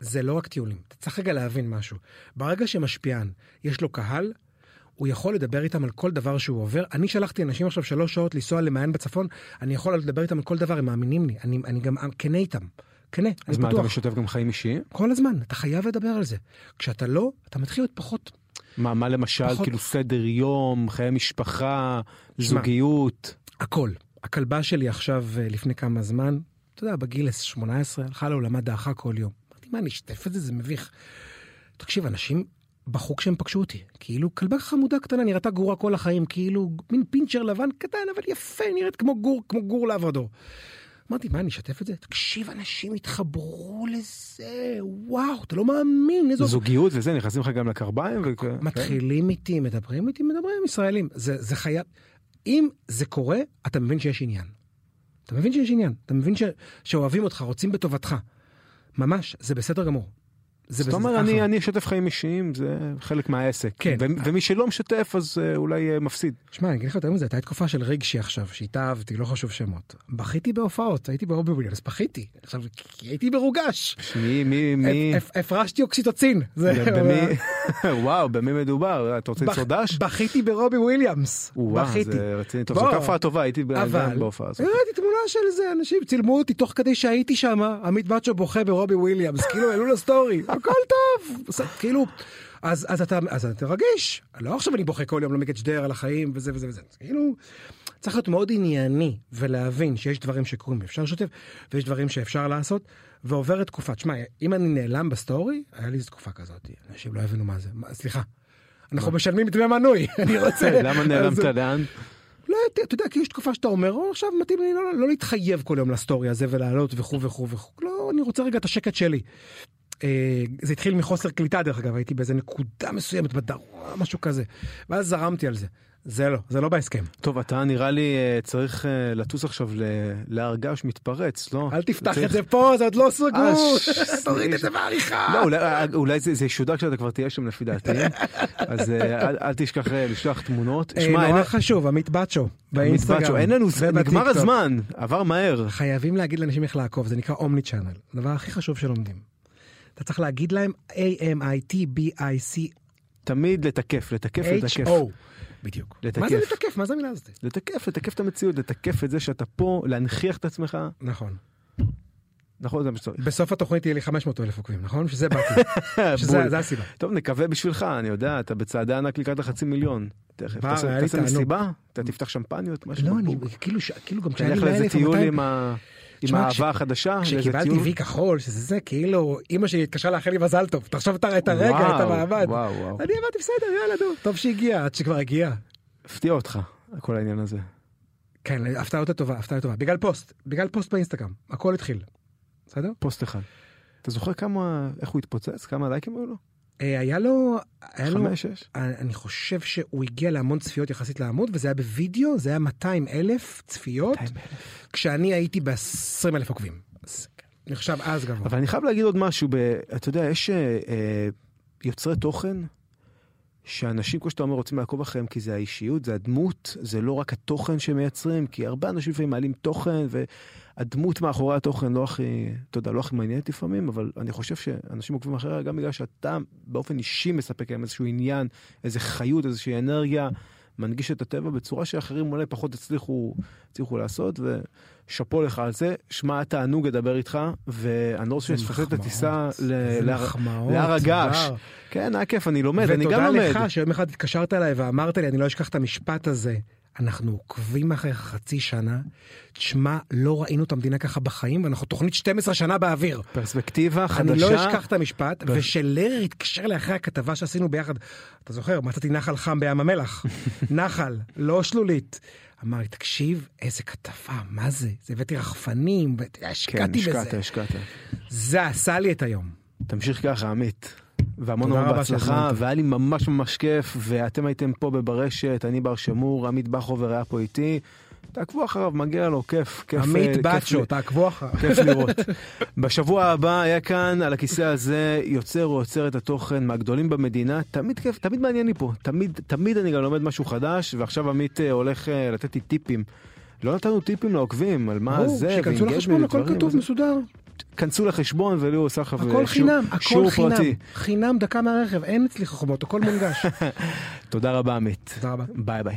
Speaker 2: זה לא רק טיולים. אתה צריך רגע להבין משהו. ברגע שמשפיען, יש לו קהל, הוא יכול לדבר איתם על כל דבר שהוא עובר. אני שלחתי אנשים עכשיו שלוש שעות לנסוע למעיין בצפון, אני יכול לדבר איתם על כל דבר, הם מאמינים לי, אני, אני גם כנה איתם. כנה,
Speaker 1: אז
Speaker 2: אני
Speaker 1: מה, אתה
Speaker 2: פתוח.
Speaker 1: משתף גם חיים אישיים?
Speaker 2: כל הזמן, אתה חייב לדבר על זה. כשאתה לא, אתה מתחיל להיות פחות
Speaker 1: מה, מה למשל,
Speaker 2: פחות-
Speaker 1: כאילו סדר יום, חיי משפחה. זוגיות?
Speaker 2: הכל. הכלבה שלי עכשיו, אה, לפני כמה זמן, אתה יודע, בגיל 18, הלכה לעולמה דעכה כל יום. אמרתי, מה, אני אשתף את זה? זה מביך. תקשיב, אנשים בכו כשהם פגשו אותי. כאילו, כלבה חמודה קטנה, נראתה גורה כל החיים, כאילו, מין פינצ'ר לבן קטן, אבל יפה, נראית כמו גור, כמו גור לאברדור. אמרתי, מה, אני אשתף את זה? תקשיב, אנשים התחברו לזה, וואו, אתה לא מאמין, איזו...
Speaker 1: זוגיות וזה, נכנסים לך גם לקרביים? וכ- כן.
Speaker 2: מתחילים איתי, מדברים איתי, מדברים עם ישראלים. זה, זה חייב... אם זה קורה, אתה מבין שיש עניין. אתה מבין שיש עניין. אתה מבין ש... שאוהבים אותך, רוצים בטובתך. ממש, זה בסדר גמור. זה
Speaker 1: זאת אומרת. אני, אני אשתף חיים אישיים, זה חלק מהעסק.
Speaker 2: כן.
Speaker 1: ו- ומי שלא משתף, אז אה, אולי אה, מפסיד.
Speaker 2: שמע, אני אגיד לך יותר מזה, הייתה תקופה של רגשי עכשיו, שאיתה אהבתי, לא חשוב שמות. בכיתי בהופעות, הייתי ברובי וויליאמס, בכיתי. עכשיו, הייתי מרוגש.
Speaker 1: מי, מי, מי,
Speaker 2: הפ- הפ- הפרשתי אוקסיטוצין. זה-
Speaker 1: במי, *laughs* וואו, במי מדובר? אתה רוצה למסור דש?
Speaker 2: בכיתי ברובי וויליאמס.
Speaker 1: וואו,
Speaker 2: בכיתי.
Speaker 1: זה רציני. טוב. זו הופעה טובה, הייתי בהופעה הזאת.
Speaker 2: ראיתי תמונה של זה אנשים צילמו אותי תוך כדי שהייתי שם עמית בצ'ו בוכה ברובי וויליאמס כאילו העלו לסטורי *laughs* הכל טוב כאילו אז אז אתה אז אתה רגיש לא עכשיו אני בוכה כל יום לא מקצ'דר על החיים וזה וזה וזה כאילו צריך להיות מאוד ענייני ולהבין שיש דברים שקורים ואפשר לשתף ויש דברים שאפשר לעשות ועוברת תקופה תשמע אם אני נעלם בסטורי היה לי איזו תקופה כזאת אנשים לא הבינו מה זה מה, סליחה. אנחנו משלמים דמי מנוי *laughs* אני רוצה *laughs*
Speaker 1: למה נעלמת לאן?
Speaker 2: לא, אתה- אתה יודע, כי יש תקופה שאתה אומר, "או, עכשיו מתאים לי לא, לא להתחייב כל יום לסטורי הזה ולעלות וכו' וכו' וכו'. לא, אני רוצה רגע את השקט שלי. אה, זה התחיל מחוסר קליטה דרך אגב, הייתי באיזה נקודה מסוימת בדרום, משהו כזה. ואז זרמתי על זה. זה לא, זה לא בהסכם.
Speaker 1: טוב, אתה נראה לי אה, צריך אה, לטוס עכשיו להר געש מתפרץ, לא?
Speaker 2: אל תפתח
Speaker 1: צריך-
Speaker 2: את זה פה, זה עוד לא סגור.
Speaker 1: ש- *laughs*
Speaker 2: תוריד את זה בעריכה.
Speaker 1: לא, אולי, אולי זה, זה ישודר כשאתה כבר תהיה שם לפי דעתי, אז *laughs* אל, אל תשכח לשלוח תמונות. שמע, אין-
Speaker 2: נורא חשוב, עמית בצ'ו, באינסטגרם.
Speaker 1: אין לנו,
Speaker 2: ובטיקטוק.
Speaker 1: נגמר הזמן, עבר מהר.
Speaker 2: חייבים להגיד לאנשים איך לעקוב, זה נקרא omni channel. הדבר הכי חשוב שלומדים. אתה צריך להגיד להם A-M-I-T-B-I-C
Speaker 1: תמיד לתקף, לתקף, לתקף.
Speaker 2: H-O. בדיוק.
Speaker 1: לתקף.
Speaker 2: מה זה לתקף? מה זה המילה הזאת?
Speaker 1: לתקף, לתקף את המציאות, לתקף את זה שאתה פה, להנכיח את עצמך.
Speaker 2: נכון.
Speaker 1: נכון, זה מה שצריך.
Speaker 2: בסוף התוכנית יהיה לי 500 אלף עוקבים, נכון? שזה באתי. *laughs* שזה הסיבה.
Speaker 1: טוב, נקווה בשבילך, אני יודע, אתה בצעדי ענק לקראת החצי מיליון. תכף, תעשה. מסיבה, אתה תפתח שמפניות, משהו.
Speaker 2: לא, אני. כאילו, כאילו גם כשהיה לי
Speaker 1: תלך
Speaker 2: 100
Speaker 1: לאיזה טיול
Speaker 2: 200
Speaker 1: עם ה- עם האהבה החדשה,
Speaker 2: כשקיבלתי. וי כחול, שזה זה, כאילו, אימא שלי התקשרה לאחל לי מזל טוב. תחשוב את הרגע, את המעמד. אני אמרתי, בסדר, יאללה, נו. טוב שהגיע, עד שכבר הגיע.
Speaker 1: הפתיע אותך, כל העניין הזה.
Speaker 2: כן, הפתעה יותר טובה, הפתעה יותר טובה. בגלל פוסט, בגלל פוסט באינסטגרם. הכל התחיל. בסדר?
Speaker 1: פוסט אחד. אתה זוכר כמה, איך הוא התפוצץ? כמה לייקים היו לו?
Speaker 2: אה, היה לו, היה
Speaker 1: חמש, שש?
Speaker 2: אני חושב שהוא הגיע להמון צפיות יחסית לעמוד, וזה היה בווידאו, זה היה 200 אלף צפיות,
Speaker 1: 200,000.
Speaker 2: כשאני הייתי ב-20 אלף עוקבים. אז נחשב אז גבוה.
Speaker 1: אבל אני חייב להגיד עוד משהו, ב, אתה יודע, יש אה, אה, יוצרי תוכן, שאנשים, כמו שאתה אומר, רוצים לעקוב אחריהם כי זה האישיות, זה הדמות, זה לא רק התוכן שהם מייצרים, כי הרבה אנשים לפעמים מעלים תוכן, והדמות מאחורי התוכן לא הכי, אתה יודע, לא הכי מעניינת לפעמים, אבל אני חושב שאנשים עוקבים אחריה גם בגלל שאתה באופן אישי מספק להם איזשהו עניין, איזה חיות, איזושהי אנרגיה, מנגיש את הטבע בצורה שאחרים אולי פחות הצליחו, הצליחו לעשות, ושאפו לך על זה. שמע, תענוג לדבר איתך, ואני לא רוצה
Speaker 2: זה
Speaker 1: שנפספס את הטיסה להר- הגעש. כן, היה כיף, אני לומד, אני גם
Speaker 2: ותודה
Speaker 1: לומד.
Speaker 2: לך שיום אחד התקשרת אליי ואמרת לי, אני לא אשכח את המשפט הזה. אנחנו עוקבים אחריך חצי שנה, תשמע, לא ראינו את המדינה ככה בחיים, ואנחנו תוכנית 12 שנה באוויר.
Speaker 1: פרספקטיבה חדשה.
Speaker 2: אני לא אשכח את המשפט, ושלרר התקשר לי אחרי הכתבה שעשינו ביחד, אתה זוכר, מצאתי נחל חם בים המלח, *laughs* נחל, לא שלולית. אמר לי, תקשיב, איזה כתבה, מה זה? זה הבאתי רחפנים,
Speaker 1: כן,
Speaker 2: והשקעתי
Speaker 1: השקעת,
Speaker 2: בזה.
Speaker 1: השקעת.
Speaker 2: זה עשה לי את היום.
Speaker 1: תמשיך ככה, עמית. והמון המון בהצלחה. והיה לי ממש ממש כיף, ואתם הייתם פה בברשת, אני בר שמור, עמית בכובר היה פה איתי. תעקבו אחריו, מגיע לו, כיף, כיף. אה,
Speaker 2: עמית בצ'ו, תעקבו אחריו.
Speaker 1: כיף לראות. *laughs* בשבוע הבא היה כאן על הכיסא הזה יוצר או יוצרת התוכן מהגדולים במדינה. תמיד כיף, תמיד מעניין לי פה. תמיד, תמיד אני גם לומד משהו חדש, ועכשיו עמית אה, הולך אה, לתת לי טיפים. לא נתנו טיפים לעוקבים על מה זה,
Speaker 2: שיכנסו
Speaker 1: ו engagement
Speaker 2: לחשבון, הכל כתוב. מסודר.
Speaker 1: פשוט כנסו לחשבון ולי הוא עושה
Speaker 2: הכל
Speaker 1: שיעור-
Speaker 2: חינם,
Speaker 1: שיעור
Speaker 2: הכל חינם.
Speaker 1: פרטי.
Speaker 2: חינם דקה מהרכב, אין אצלי חוכמות, הכל מונגש. *laughs*
Speaker 1: תודה רבה עמית.
Speaker 2: תודה רבה.
Speaker 1: ביי ביי.